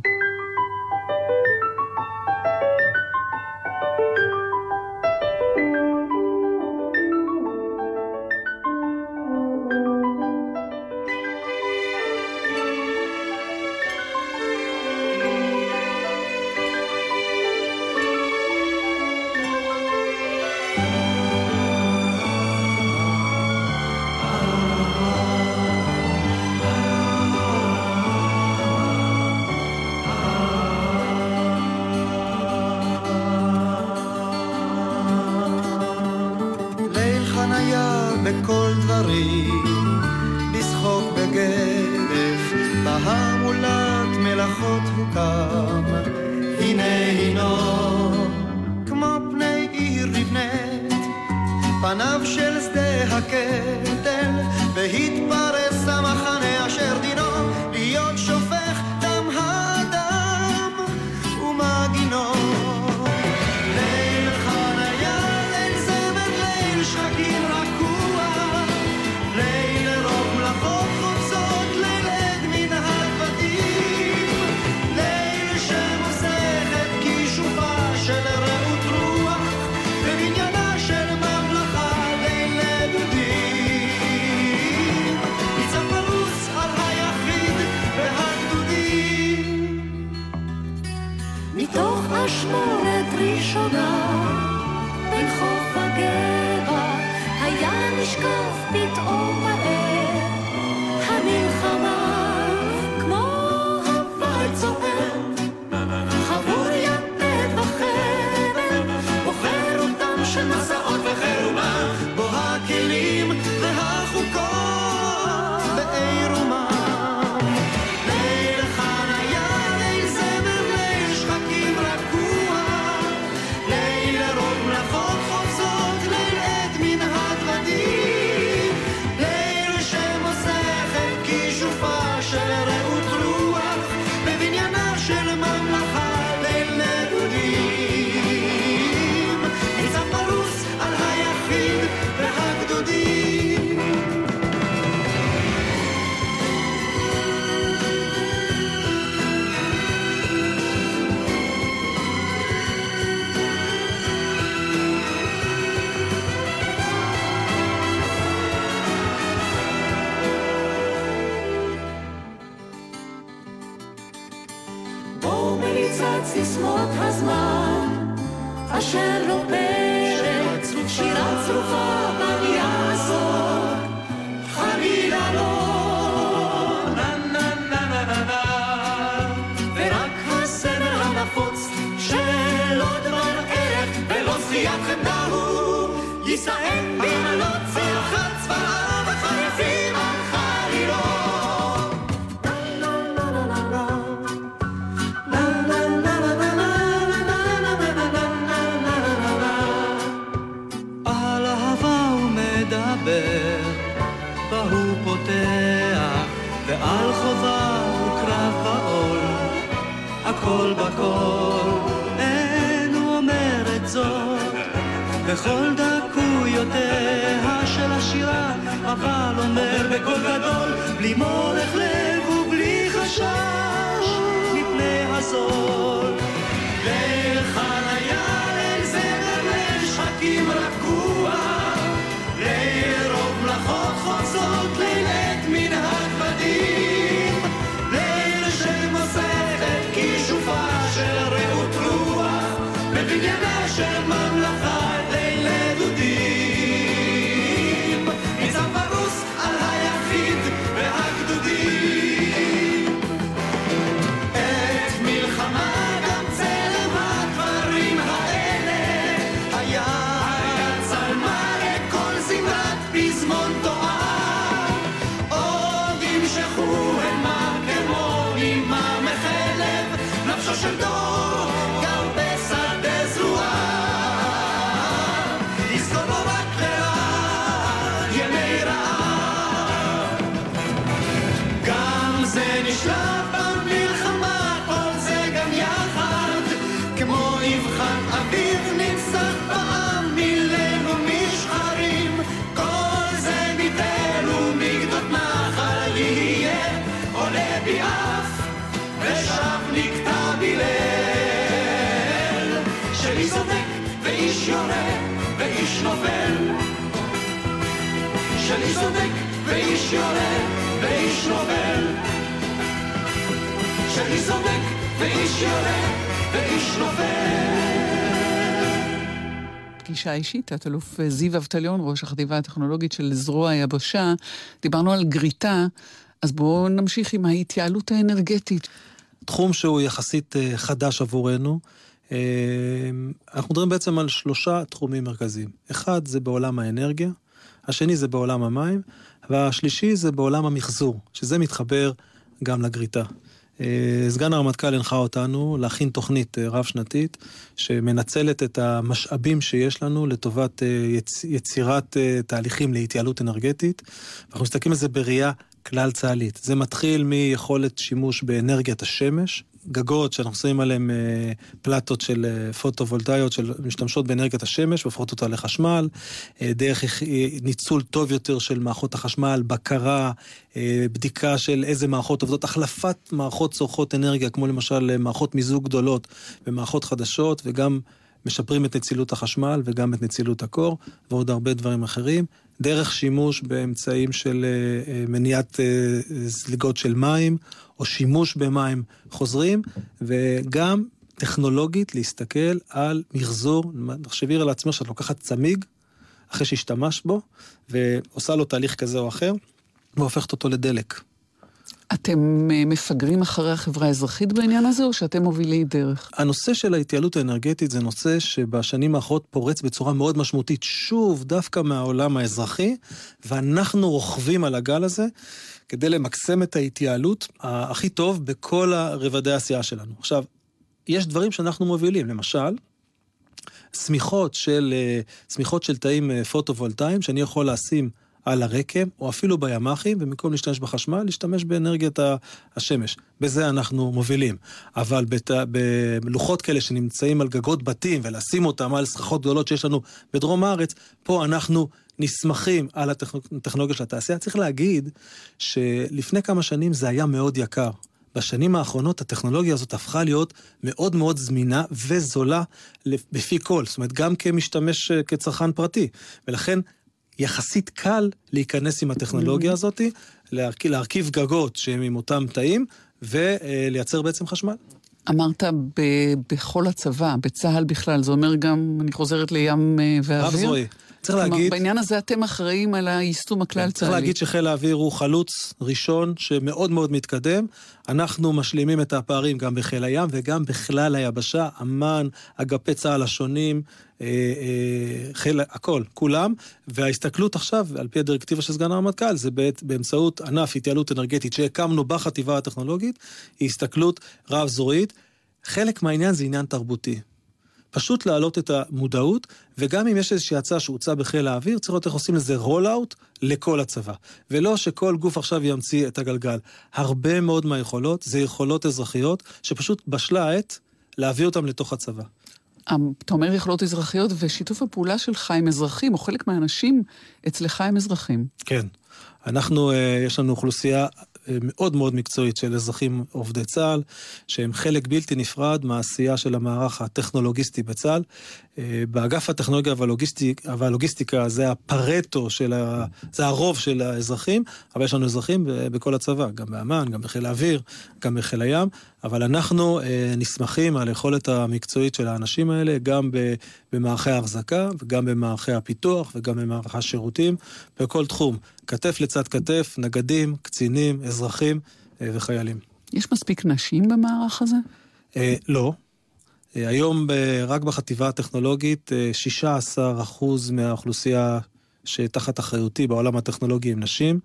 G: ואיש יורה ואיש נופל. של איש צודק ואיש יורה ואיש נופל. של איש צודק ואיש יורה ואיש נופל.
D: פגישה אישית, תת-אלוף זיו אבטליון, ראש החטיבה הטכנולוגית של זרוע היבשה, דיברנו על גריטה, אז בואו נמשיך עם ההתייעלות האנרגטית.
E: תחום שהוא יחסית אה, חדש עבורנו. אה, אנחנו מדברים בעצם על שלושה תחומים מרכזיים. אחד זה בעולם האנרגיה, השני זה בעולם המים, והשלישי זה בעולם המחזור, שזה מתחבר גם לגריטה. אה, סגן הרמטכ"ל הנחה אותנו להכין תוכנית אה, רב-שנתית שמנצלת את המשאבים שיש לנו לטובת יצ... יצירת תהליכים להתייעלות אנרגטית. אנחנו מסתכלים על זה בראייה כלל צה"לית. זה מתחיל מיכולת שימוש באנרגיית השמש, גגות שאנחנו שמים עליהם אה, פלטות של אה, פוטו-וולטאיות שמשתמשות באנרגיית השמש והופכות אותה לחשמל, אה, דרך ניצול טוב יותר של מערכות החשמל, בקרה, בדיקה של איזה מערכות עובדות, החלפת מערכות צורכות אנרגיה, כמו למשל מערכות מיזוג גדולות ומערכות חדשות, וגם משפרים את נצילות החשמל וגם את נצילות הקור, ועוד הרבה דברים אחרים. דרך שימוש באמצעים של אה, אה, מניעת אה, זליגות של מים, או שימוש במים חוזרים, וגם טכנולוגית להסתכל על מחזור. תחשבי על עצמך שאת לוקחת צמיג, אחרי שהשתמשת בו, ועושה לו תהליך כזה או אחר, והופכת אותו לדלק.
D: אתם מפגרים אחרי החברה האזרחית בעניין הזה, או שאתם מובילי דרך?
E: הנושא של ההתייעלות האנרגטית זה נושא שבשנים האחרונות פורץ בצורה מאוד משמעותית, שוב, דווקא מהעולם האזרחי, ואנחנו רוכבים על הגל הזה כדי למקסם את ההתייעלות הכי טוב בכל רבדי העשייה שלנו. עכשיו, יש דברים שאנחנו מובילים, למשל, שמיכות של, שמיכות של תאים פוטו-וולטאיים, שאני יכול לשים על הרקם, או אפילו בימ"חים, ובמקום להשתמש בחשמל, להשתמש באנרגיית השמש. בזה אנחנו מובילים. אבל בת... בלוחות כאלה שנמצאים על גגות בתים, ולשים אותם על סככות גדולות שיש לנו בדרום הארץ, פה אנחנו נסמכים על הטכנולוגיה של התעשייה. צריך להגיד שלפני כמה שנים זה היה מאוד יקר. בשנים האחרונות הטכנולוגיה הזאת הפכה להיות מאוד מאוד זמינה וזולה בפי כל, זאת אומרת גם כמשתמש, כצרכן פרטי. ולכן יחסית קל להיכנס עם הטכנולוגיה הזאת, להרכיב, להרכיב גגות שהם עם אותם תאים, ולייצר בעצם חשמל.
D: אמרת ב- בכל הצבא, בצה"ל בכלל, זה אומר גם, אני חוזרת לים אה, ואוויר.
E: רב זרועי. צריך
D: כלומר,
E: להגיד...
D: בעניין הזה אתם אחראים על היישום הכלל צה"לי.
E: צריך להגיד שחיל האוויר הוא חלוץ ראשון שמאוד מאוד מתקדם. אנחנו משלימים את הפערים גם בחיל הים וגם בכלל היבשה, אמ"ן, אגפי צה"ל השונים, חיל, הכל, כולם. וההסתכלות עכשיו, על פי הדירקטיבה של סגן הרמטכ"ל, זה באמצעות ענף התייעלות אנרגטית שהקמנו בחטיבה הטכנולוגית, היא הסתכלות רב-זרועית. חלק מהעניין זה עניין תרבותי. פשוט להעלות את המודעות, וגם אם יש איזושהי הצעה שהוצעה בחיל האוויר, צריך לראות איך עושים לזה רול-אאוט לכל הצבא. ולא שכל גוף עכשיו ימציא את הגלגל. הרבה מאוד מהיכולות זה יכולות אזרחיות, שפשוט בשלה העת להביא אותן לתוך הצבא.
D: אתה אומר יכולות אזרחיות, ושיתוף הפעולה שלך עם אזרחים, או חלק מהאנשים אצלך הם אזרחים.
E: כן. אנחנו, אה, יש לנו אוכלוסייה מאוד מאוד מקצועית של אזרחים עובדי צה"ל, שהם חלק בלתי נפרד מהעשייה של המערך הטכנולוגיסטי בצה"ל. אה, באגף הטכנולוגיה והלוגיסטיק, והלוגיסטיקה זה הפרטו של ה... זה הרוב של האזרחים, אבל יש לנו אזרחים בכל הצבא, גם באמ"ן, גם בחיל האוויר, גם בחיל הים, אבל אנחנו אה, נסמכים על היכולת המקצועית של האנשים האלה, גם במערכי ההחזקה, וגם במערכי הפיתוח, וגם במערכי השירותים, בכל תחום. כתף לצד כתף, נגדים, קצינים, אזרחים אה, וחיילים.
D: יש מספיק נשים במערך הזה?
E: אה, לא. אה, היום רק בחטיבה הטכנולוגית 16% מהאוכלוסייה שתחת אחריותי בעולם הטכנולוגי הם נשים.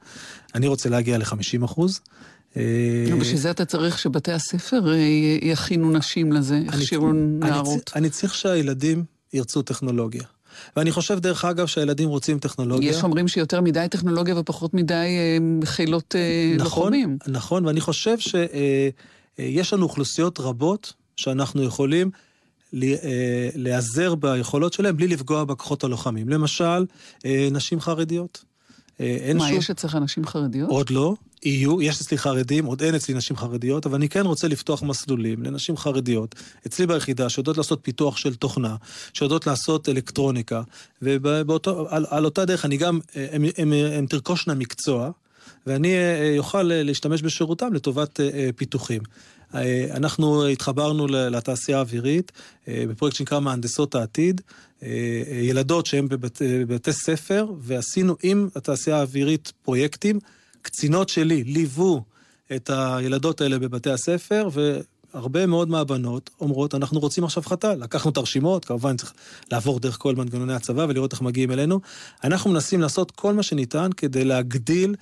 E: אני רוצה להגיע ל-50%.
D: בשביל זה אתה צריך שבתי הספר יכינו נשים לזה, יכשירו נערות.
E: אני צריך שהילדים ירצו טכנולוגיה. ואני חושב, דרך אגב, שהילדים רוצים טכנולוגיה.
D: יש אומרים שיותר מדי טכנולוגיה ופחות מדי אה, חילות אה,
E: נכון,
D: לוחמים.
E: נכון, ואני חושב שיש אה, לנו אוכלוסיות רבות שאנחנו יכולים להיעזר ביכולות שלהם בלי לפגוע בכוחות הלוחמים. למשל, נשים חרדיות.
D: מה, שום... יש אצלך נשים חרדיות?
E: עוד לא. יהיו, יש אצלי חרדים, עוד אין אצלי נשים חרדיות, אבל אני כן רוצה לפתוח מסלולים לנשים חרדיות, אצלי ביחידה, שיודעות לעשות פיתוח של תוכנה, שיודעות לעשות אלקטרוניקה, ועל אותה דרך אני גם, הן תרכושנה מקצוע, ואני אוכל להשתמש בשירותם לטובת פיתוחים. אנחנו התחברנו לתעשייה האווירית בפרויקט שנקרא מהנדסות העתיד, ילדות שהן בבתי ספר, ועשינו עם התעשייה האווירית פרויקטים. קצינות שלי ליוו את הילדות האלה בבתי הספר, והרבה מאוד מהבנות אומרות, אנחנו רוצים עכשיו חתל. לקחנו את הרשימות, כמובן צריך לעבור דרך כל מנגנוני הצבא ולראות איך מגיעים אלינו. אנחנו מנסים לעשות כל מה שניתן כדי להגדיל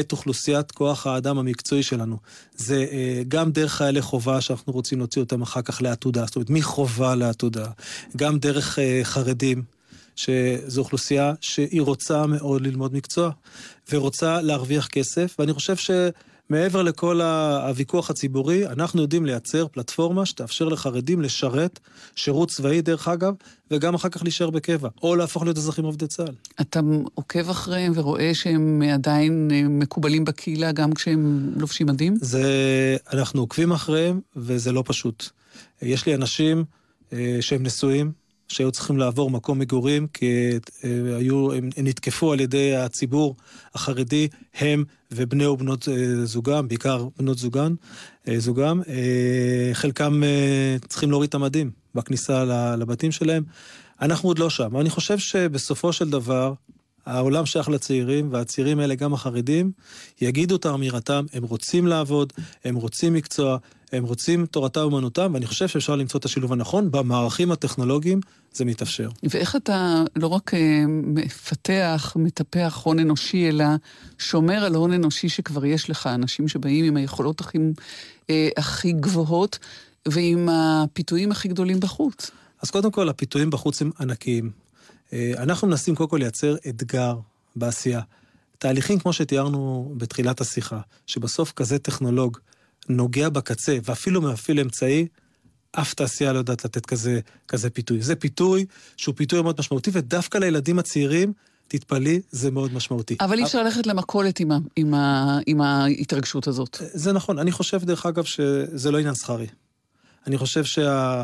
E: את אוכלוסיית כוח האדם המקצועי שלנו. זה אה, גם דרך חיילי חובה שאנחנו רוצים להוציא אותם אחר כך לעתודה, זאת אומרת, מחובה לעתודה. גם דרך אה, חרדים, שזו אוכלוסייה שהיא רוצה מאוד ללמוד מקצוע, ורוצה להרוויח כסף, ואני חושב שמעבר לכל הוויכוח הציבורי, אנחנו יודעים לייצר פלטפורמה שתאפשר לחרדים לשרת שירות צבאי, דרך אגב, וגם אחר כך להישאר בקבע, או להפוך להיות אזרחים עובדי צה"ל.
D: אתה עוקב אחריהם ורואה שהם עדיין אה, מקובלים בקהילה גם כשהם לובשים מדים?
E: זה... אנחנו עוקבים אחריהם, וזה לא פשוט. יש לי אנשים אה, שהם נשואים, שהיו צריכים לעבור מקום מגורים, כי אה, היו, הם, הם נתקפו על ידי הציבור החרדי, הם ובני ובנות אה, זוגם, בעיקר בנות זוגן, אה, זוגם. חלקם צריכים להוריד את המדים בכניסה לבתים שלהם. אנחנו עוד לא שם. אני חושב שבסופו של דבר, העולם שייך לצעירים, והצעירים האלה, גם החרדים, יגידו את אמירתם, הם רוצים לעבוד, הם רוצים מקצוע, הם רוצים תורתם אומנותם, ואני חושב שאפשר למצוא את השילוב הנכון, במערכים הטכנולוגיים זה מתאפשר.
D: ואיך אתה לא רק uh, מפתח, מטפח הון אנושי, אלא שומר על הון אנושי שכבר יש לך, אנשים שבאים עם היכולות הכי, uh, הכי גבוהות, ועם הפיתויים הכי גדולים בחוץ.
E: אז קודם כל, הפיתויים בחוץ הם ענקיים. אה, אנחנו מנסים קודם כל לייצר אתגר בעשייה. תהליכים כמו שתיארנו בתחילת השיחה, שבסוף כזה טכנולוג נוגע בקצה ואפילו מפעיל אמצעי, אף תעשייה לא יודעת לתת כזה, כזה פיתוי. זה פיתוי שהוא פיתוי מאוד משמעותי, ודווקא לילדים הצעירים, תתפלאי, זה מאוד משמעותי.
D: אבל אי אפשר ללכת למכולת עם, עם, עם ההתרגשות הזאת.
E: זה נכון. אני חושב, דרך אגב, שזה לא עניין שכרי. אני חושב שה...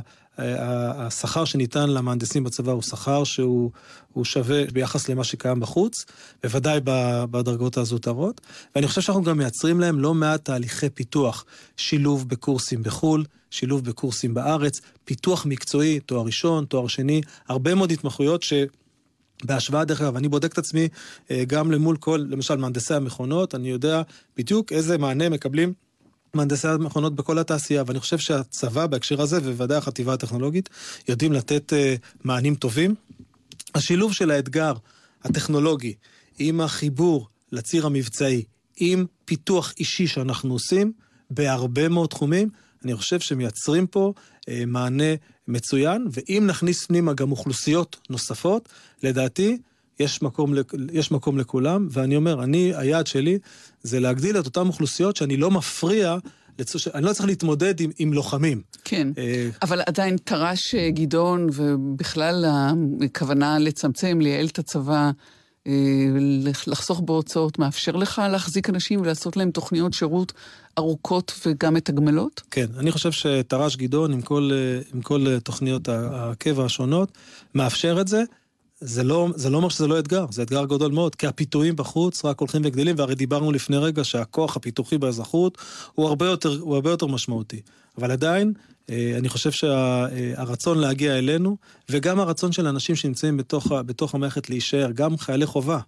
E: השכר שניתן למהנדסים בצבא הוא שכר שהוא שווה ביחס למה שקיים בחוץ, בוודאי בדרגות הזוטרות, ואני חושב שאנחנו גם מייצרים להם לא מעט תהליכי פיתוח, שילוב בקורסים בחו"ל, שילוב בקורסים בארץ, פיתוח מקצועי, תואר ראשון, תואר שני, הרבה מאוד התמחויות ש... בהשוואה, דרך אגב, אני בודק את עצמי אה, גם למול כל, למשל, מהנדסי המכונות, אני יודע בדיוק איזה מענה מקבלים מהנדסי המכונות בכל התעשייה, ואני חושב שהצבא בהקשר הזה, ובוודאי החטיבה הטכנולוגית, יודעים לתת uh, מענים טובים. השילוב של האתגר הטכנולוגי עם החיבור לציר המבצעי, עם פיתוח אישי שאנחנו עושים בהרבה מאוד תחומים, אני חושב שמייצרים פה אה, מענה מצוין, ואם נכניס פנימה גם אוכלוסיות נוספות, לדעתי יש מקום, יש מקום לכולם, ואני אומר, אני, היעד שלי זה להגדיל את אותן אוכלוסיות שאני לא מפריע, לצוש... אני לא צריך להתמודד עם, עם לוחמים.
D: כן, אה... אבל עדיין תר"ש אה, גדעון, ובכלל הכוונה לצמצם, לייעל את הצבא, אה, לחסוך בהוצאות, מאפשר לך להחזיק אנשים ולעשות להם תוכניות שירות ארוכות וגם מתגמלות?
E: כן, אני חושב שתר"ש גדעון, עם כל, אה, עם כל תוכניות הקבע השונות, מאפשר את זה. זה לא, זה לא אומר שזה לא אתגר, זה אתגר גדול מאוד, כי הפיתויים בחוץ רק הולכים וגדלים, והרי דיברנו לפני רגע שהכוח הפיתוחי באזרחות הוא הרבה יותר, הוא הרבה יותר משמעותי. אבל עדיין, אה, אני חושב שהרצון שה, להגיע אלינו, וגם הרצון של אנשים שנמצאים בתוך, בתוך המערכת להישאר, גם חיילי חובה,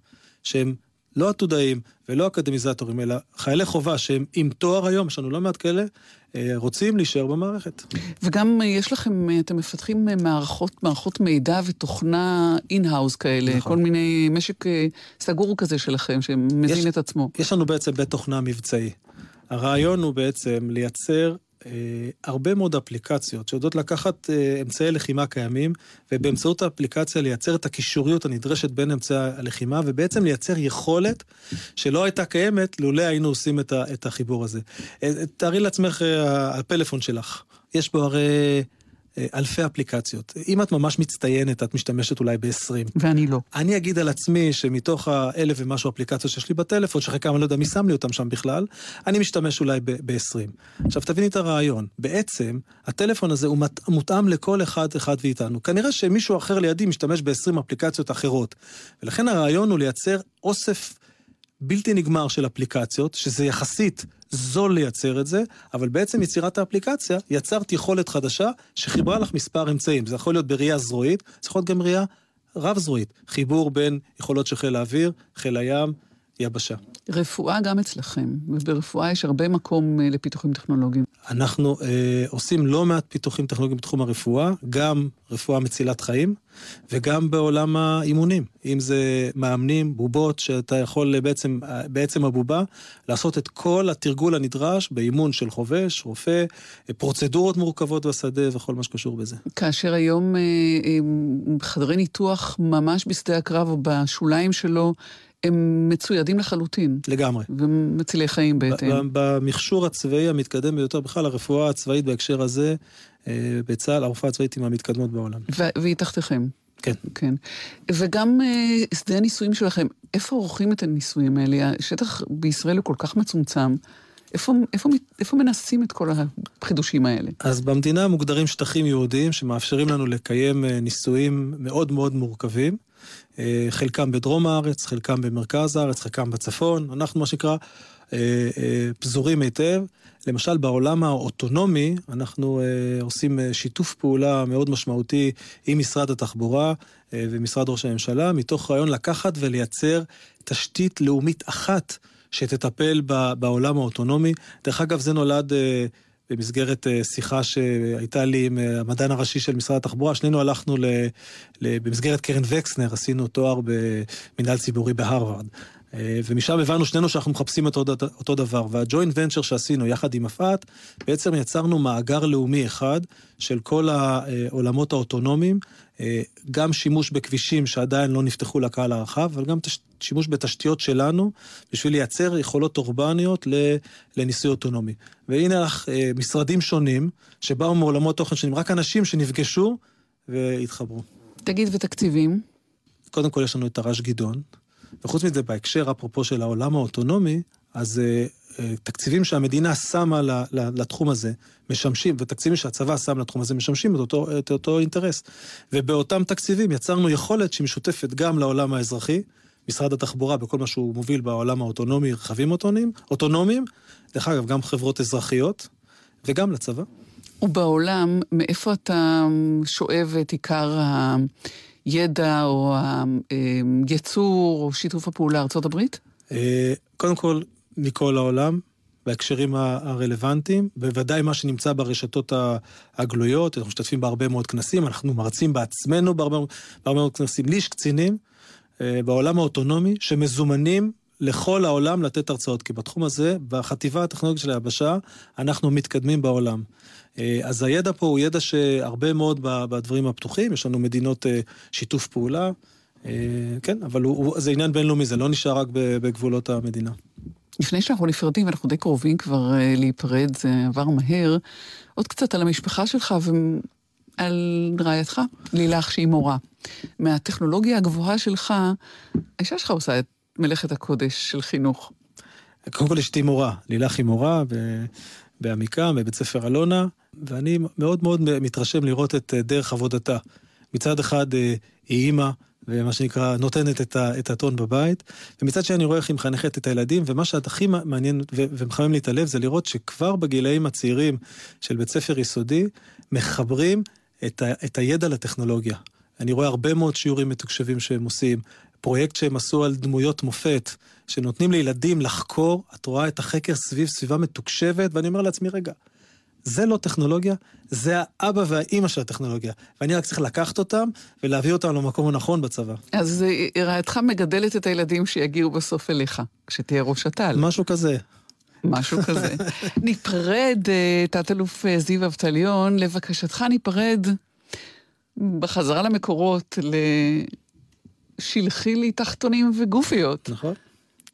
E: שהם לא עתודאים ולא אקדמיזטורים, אלא חיילי חובה שהם עם תואר היום, יש לנו לא מעט כאלה, אה, רוצים להישאר במערכת.
D: וגם אה, יש לכם, אה, אתם מפתחים מערכות, מערכות מידע ותוכנה in-house כאלה, נכון. כל מיני משק סגור כזה שלכם, שמזין יש, את עצמו.
E: יש לנו בעצם בית תוכנה מבצעי. הרעיון הוא בעצם לייצר הרבה מאוד אפליקציות שיודעות לקחת אה, אמצעי לחימה קיימים, ובאמצעות האפליקציה לייצר את הקישוריות הנדרשת בין אמצעי הלחימה, ובעצם לייצר יכולת שלא הייתה קיימת לולא היינו עושים את החיבור הזה. אה, תארי לעצמך הפלאפון שלך. יש בו הרי אה, אלפי אפליקציות. אם את ממש מצטיינת, את משתמשת אולי ב-20.
D: ואני לא.
E: אני אגיד על עצמי שמתוך האלף ומשהו אפליקציות שיש לי בטלפון, שחלקם אני לא יודע מי שם לי אותם שם בכלל, אני משתמש אולי ב-20. עכשיו תביני את הרעיון. בעצם, הטלפון הזה הוא מותאם לכל אחד אחד מאיתנו. כנראה שמישהו אחר לידי משתמש ב-20 אפליקציות אחרות. ולכן הרעיון הוא לייצר אוסף בלתי נגמר של אפליקציות, שזה יחסית זול לייצר את זה, אבל בעצם יצירת האפליקציה יצרת יכולת חדשה שחיברה לך מספר אמצעים. זה יכול להיות בראייה זרועית, זה יכול להיות גם ראייה רב-זרועית. חיבור בין יכולות של חיל האוויר, חיל הים, יבשה.
D: רפואה גם אצלכם, וברפואה יש הרבה מקום אה, לפיתוחים טכנולוגיים.
E: אנחנו אה, עושים לא מעט פיתוחים טכנולוגיים בתחום הרפואה, גם רפואה מצילת חיים, וגם בעולם האימונים. אם זה מאמנים, בובות, שאתה יכול בעצם, בעצם הבובה, לעשות את כל התרגול הנדרש באימון של חובש, רופא, פרוצדורות מורכבות בשדה וכל מה שקשור בזה.
D: כאשר היום אה, אה, חדרי ניתוח ממש בשדה הקרב או בשוליים שלו, הם מצוידים לחלוטין.
E: לגמרי.
D: ומצילי חיים בהתאם.
E: במכשור הצבאי המתקדם ביותר, בכלל הרפואה הצבאית בהקשר הזה, אה, בצה"ל, הרפואה הצבאית היא מהמתקדמות בעולם.
D: והיא תחתיכם.
E: כן.
D: כן. וגם אה, שדה הניסויים שלכם, איפה עורכים את הניסויים האלה? השטח בישראל הוא כל כך מצומצם. איפה, איפה, איפה מנסים את כל החידושים האלה?
E: אז במדינה מוגדרים שטחים יהודיים שמאפשרים לנו לקיים אה, ניסויים מאוד מאוד מורכבים. אה, חלקם בדרום הארץ, חלקם במרכז הארץ, חלקם בצפון. אנחנו, מה שנקרא, אה, פזורים היטב. למשל, בעולם האוטונומי, אנחנו עושים שיתוף פעולה מאוד משמעותי עם משרד התחבורה ומשרד ראש הממשלה, מתוך רעיון לקחת ולייצר תשתית לאומית אחת שתטפל בעולם האוטונומי. דרך אגב, זה נולד... במסגרת אה, שיחה שהייתה לי עם אה, המדען הראשי של משרד התחבורה, שנינו הלכנו ל, ל, במסגרת קרן וקסנר, עשינו תואר במנהל ציבורי בהרווארד. אה, ומשם הבנו שנינו שאנחנו מחפשים אותו, אותו דבר. והג'וינט ונצ'ר שעשינו יחד עם מפא"ת, בעצם יצרנו מאגר לאומי אחד של כל העולמות האוטונומיים, אה, גם שימוש בכבישים שעדיין לא נפתחו לקהל הרחב, אבל גם שימוש בתשתיות שלנו בשביל לייצר יכולות אורבניות לניסוי אוטונומי. והנה לך אה, משרדים שונים שבאו מעולמות תוכן שונים, רק אנשים שנפגשו והתחברו.
D: תגיד, ותקציבים?
E: קודם כל יש לנו את תר"ש גדעון, וחוץ מזה, בהקשר, אפרופו של העולם האוטונומי, אז תקציבים שהמדינה שמה לתחום הזה משמשים, ותקציבים שהצבא שם לתחום הזה משמשים את אותו, את אותו אינטרס. ובאותם תקציבים יצרנו יכולת שהיא משותפת גם לעולם האזרחי, משרד התחבורה בכל מה שהוא מוביל בעולם האוטונומי, רכבים אוטונומיים, אוטונומיים, דרך אגב, גם חברות אזרחיות, וגם לצבא.
D: ובעולם, מאיפה אתה שואב את עיקר הידע או היצור או שיתוף הפעולה?
E: אה, קודם כל, מכל העולם, בהקשרים הרלוונטיים, בוודאי מה שנמצא ברשתות הגלויות, אנחנו משתתפים בהרבה מאוד כנסים, אנחנו מרצים בעצמנו בהרבה, בהרבה מאוד כנסים. לי יש קצינים אה, בעולם האוטונומי שמזומנים לכל העולם לתת הרצאות, כי בתחום הזה, בחטיבה הטכנולוגית של היבשה, אנחנו מתקדמים בעולם. אה, אז הידע פה הוא ידע שהרבה מאוד בדברים הפתוחים, יש לנו מדינות אה, שיתוף פעולה, כן, אבל הוא, זה עניין בינלאומי, זה לא נשאר רק בגבולות המדינה.
D: לפני שאנחנו נפרדים, ואנחנו די קרובים כבר להיפרד, זה עבר מהר, עוד קצת על המשפחה שלך ועל רעייתך, לילך שהיא מורה. מהטכנולוגיה הגבוהה שלך, האישה שלך עושה את מלאכת הקודש של חינוך.
E: קודם כל אשתי מורה, לילך היא מורה בעמיקה, בבית ספר אלונה, ואני מאוד מאוד מתרשם לראות את אה, דרך עבודתה. מצד אחד אה, היא אימא, ומה שנקרא, נותנת את, ה, את הטון בבית, ומצד שני אני רואה איך היא מחנכת את הילדים, ומה שהכי מעניין ו- ומחמם לי את הלב זה לראות שכבר בגילאים הצעירים של בית ספר יסודי, מחברים את, ה, את הידע לטכנולוגיה. אני רואה הרבה מאוד שיעורים מתוקשבים שהם עושים, פרויקט שהם עשו על דמויות מופת, שנותנים לילדים לחקור, את רואה את החקר סביב סביבה מתוקשבת, ואני אומר לעצמי, רגע, זה לא טכנולוגיה, זה האבא והאימא של הטכנולוגיה. ואני רק צריך לקחת אותם ולהביא אותם למקום הנכון בצבא.
D: אז אה, רעייתך מגדלת את הילדים שיגיעו בסוף אליך, כשתהיה ראש הטל.
E: משהו כזה.
D: משהו [LAUGHS] כזה. ניפרד, אה, תת-אלוף אה, זיו אבטליון, לבקשתך ניפרד בחזרה למקורות, לשלחי לי תחתונים וגופיות.
E: נכון.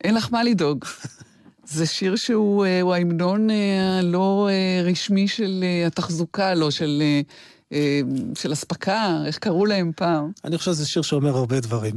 D: אין לך מה לדאוג. [LAUGHS] זה שיר שהוא אה, ההמנון אה, הלא אה, רשמי של התחזוקה, לא של, של אספקה, איך קראו להם פעם.
E: אני חושב שזה שיר שאומר הרבה דברים.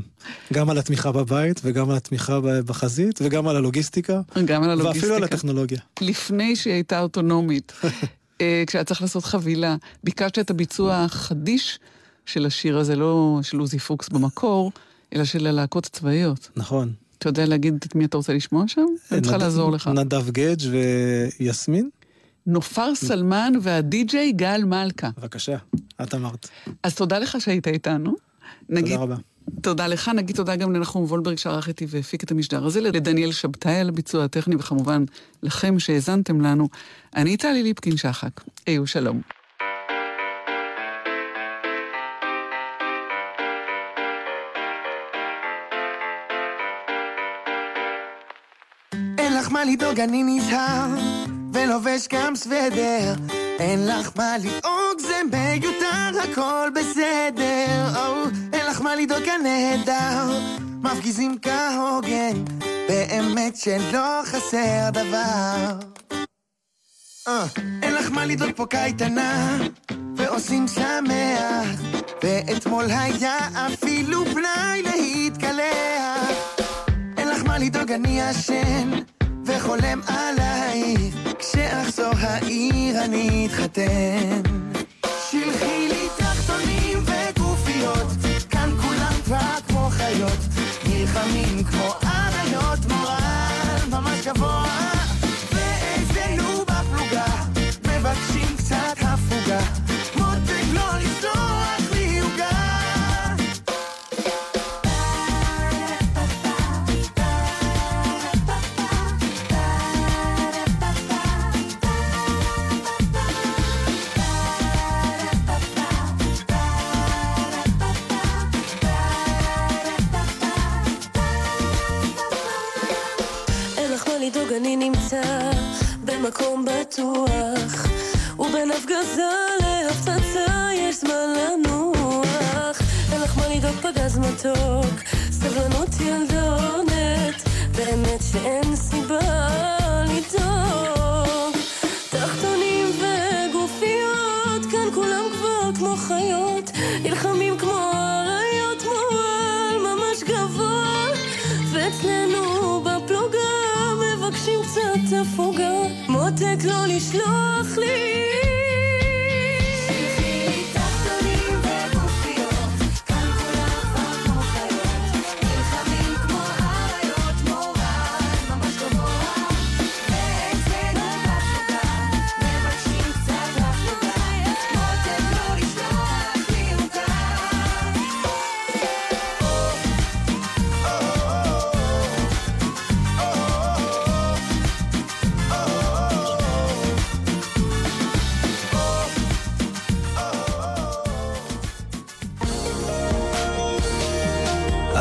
E: גם על התמיכה בבית, וגם על התמיכה בחזית, וגם על הלוגיסטיקה.
D: גם על הלוגיסטיקה.
E: ואפילו על הטכנולוגיה.
D: לפני שהיא הייתה אוטונומית. [LAUGHS] כשהיה צריך לעשות חבילה, ביקשת את הביצוע החדיש של השיר הזה, לא של עוזי פוקס במקור, אלא של הלהקות הצבאיות.
E: נכון.
D: אתה יודע להגיד את מי אתה רוצה לשמוע שם? אני צריכה לעזור לך.
E: נדב גדג' ויסמין?
D: נופר סלמן והדי-ג'יי גל מלכה.
E: בבקשה, את אמרת.
D: אז תודה לך שהיית איתנו.
E: תודה רבה.
D: תודה לך, נגיד תודה גם לנחום וולברג שערך איתי והפיק את המשדר הזה, לדניאל שבתאי על הביצוע הטכני, וכמובן לכם שהאזנתם לנו. אני טלי ליפקין שחק. היו שלום.
H: מה לדאוג, אני נזהר, ולובש גם סוודר. אין לך מה לדאוג, זה מיותר, הכל בסדר. או, אין לך מה לדאוג, הנהדר. מפגיזים כהוגן, באמת שלא חסר דבר. Uh, אין לך מה לדאוג פה קייטנה, ועושים שמח, ואתמול היה אפילו פנאי להתקלח. אין לך מה לדאוג, אני ישן. וחולם עלייך, כשאחזור העיר אני אתחתן. שלחי לי תחתונים וגופיות, כאן כולם כבר כמו חיות, נלחמים כמו אריות, מורל ממש גבוה,
I: במקום בטוח ובין הפגזה להפצצה יש זמן לנוח. אין לך מה לדאוג פגז מתוק סבלנות ילדונת באמת שאין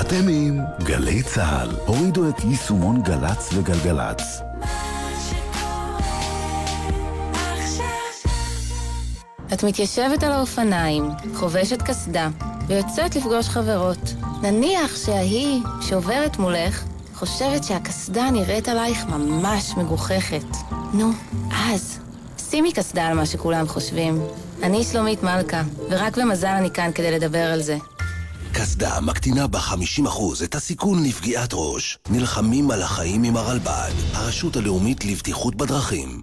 J: אתם עם גלי צה"ל. הורידו את יישומון גל"צ וגלגלצ.
K: את מתיישבת על האופניים, חובשת קסדה, ויוצאת לפגוש חברות. נניח שההיא שעוברת מולך חושבת שהקסדה נראית עלייך ממש מגוחכת. נו, אז, שימי קסדה על מה שכולם חושבים. אני שלומית מלכה, ורק במזל אני כאן כדי לדבר על זה.
L: קסדה מקטינה ב-50% את הסיכון לפגיעת ראש. נלחמים על החיים עם הרלב"ד, הרשות הלאומית לבטיחות בדרכים.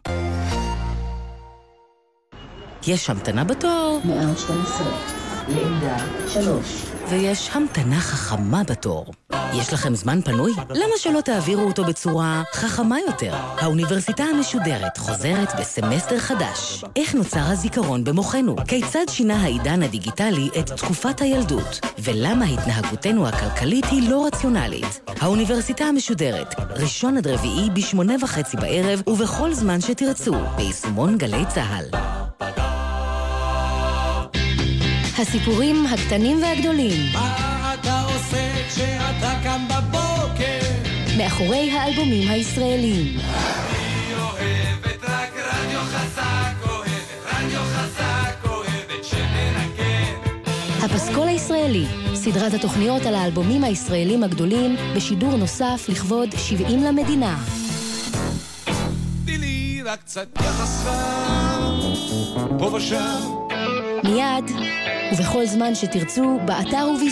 A: יש המתנה בתור. 112, לעמדה 3. ויש המתנה חכמה בתור. יש לכם זמן פנוי? למה שלא תעבירו אותו בצורה חכמה יותר? האוניברסיטה המשודרת חוזרת בסמסטר חדש. איך נוצר הזיכרון במוחנו? כיצד שינה העידן הדיגיטלי את תקופת הילדות? ולמה התנהגותנו הכלכלית היא לא רציונלית? האוניברסיטה המשודרת, ראשון עד רביעי בשמונה וחצי בערב ובכל זמן שתרצו, ביישומון גלי צה"ל.
M: הסיפורים הקטנים והגדולים.
G: מה אתה עושה כשאתה קם בבוקר?
M: מאחורי האלבומים הישראליים.
G: אני אוהבת רק רדיו חזק, אוהבת רדיו חזק, אוהבת שמנגן.
M: הפסקול הישראלי, סדרת התוכניות על האלבומים הישראלים הגדולים, בשידור נוסף לכבוד 70 למדינה.
G: תני לי רק קצת יחס פה ושם.
M: מיד, ובכל זמן שתרצו, באתר וביישומון.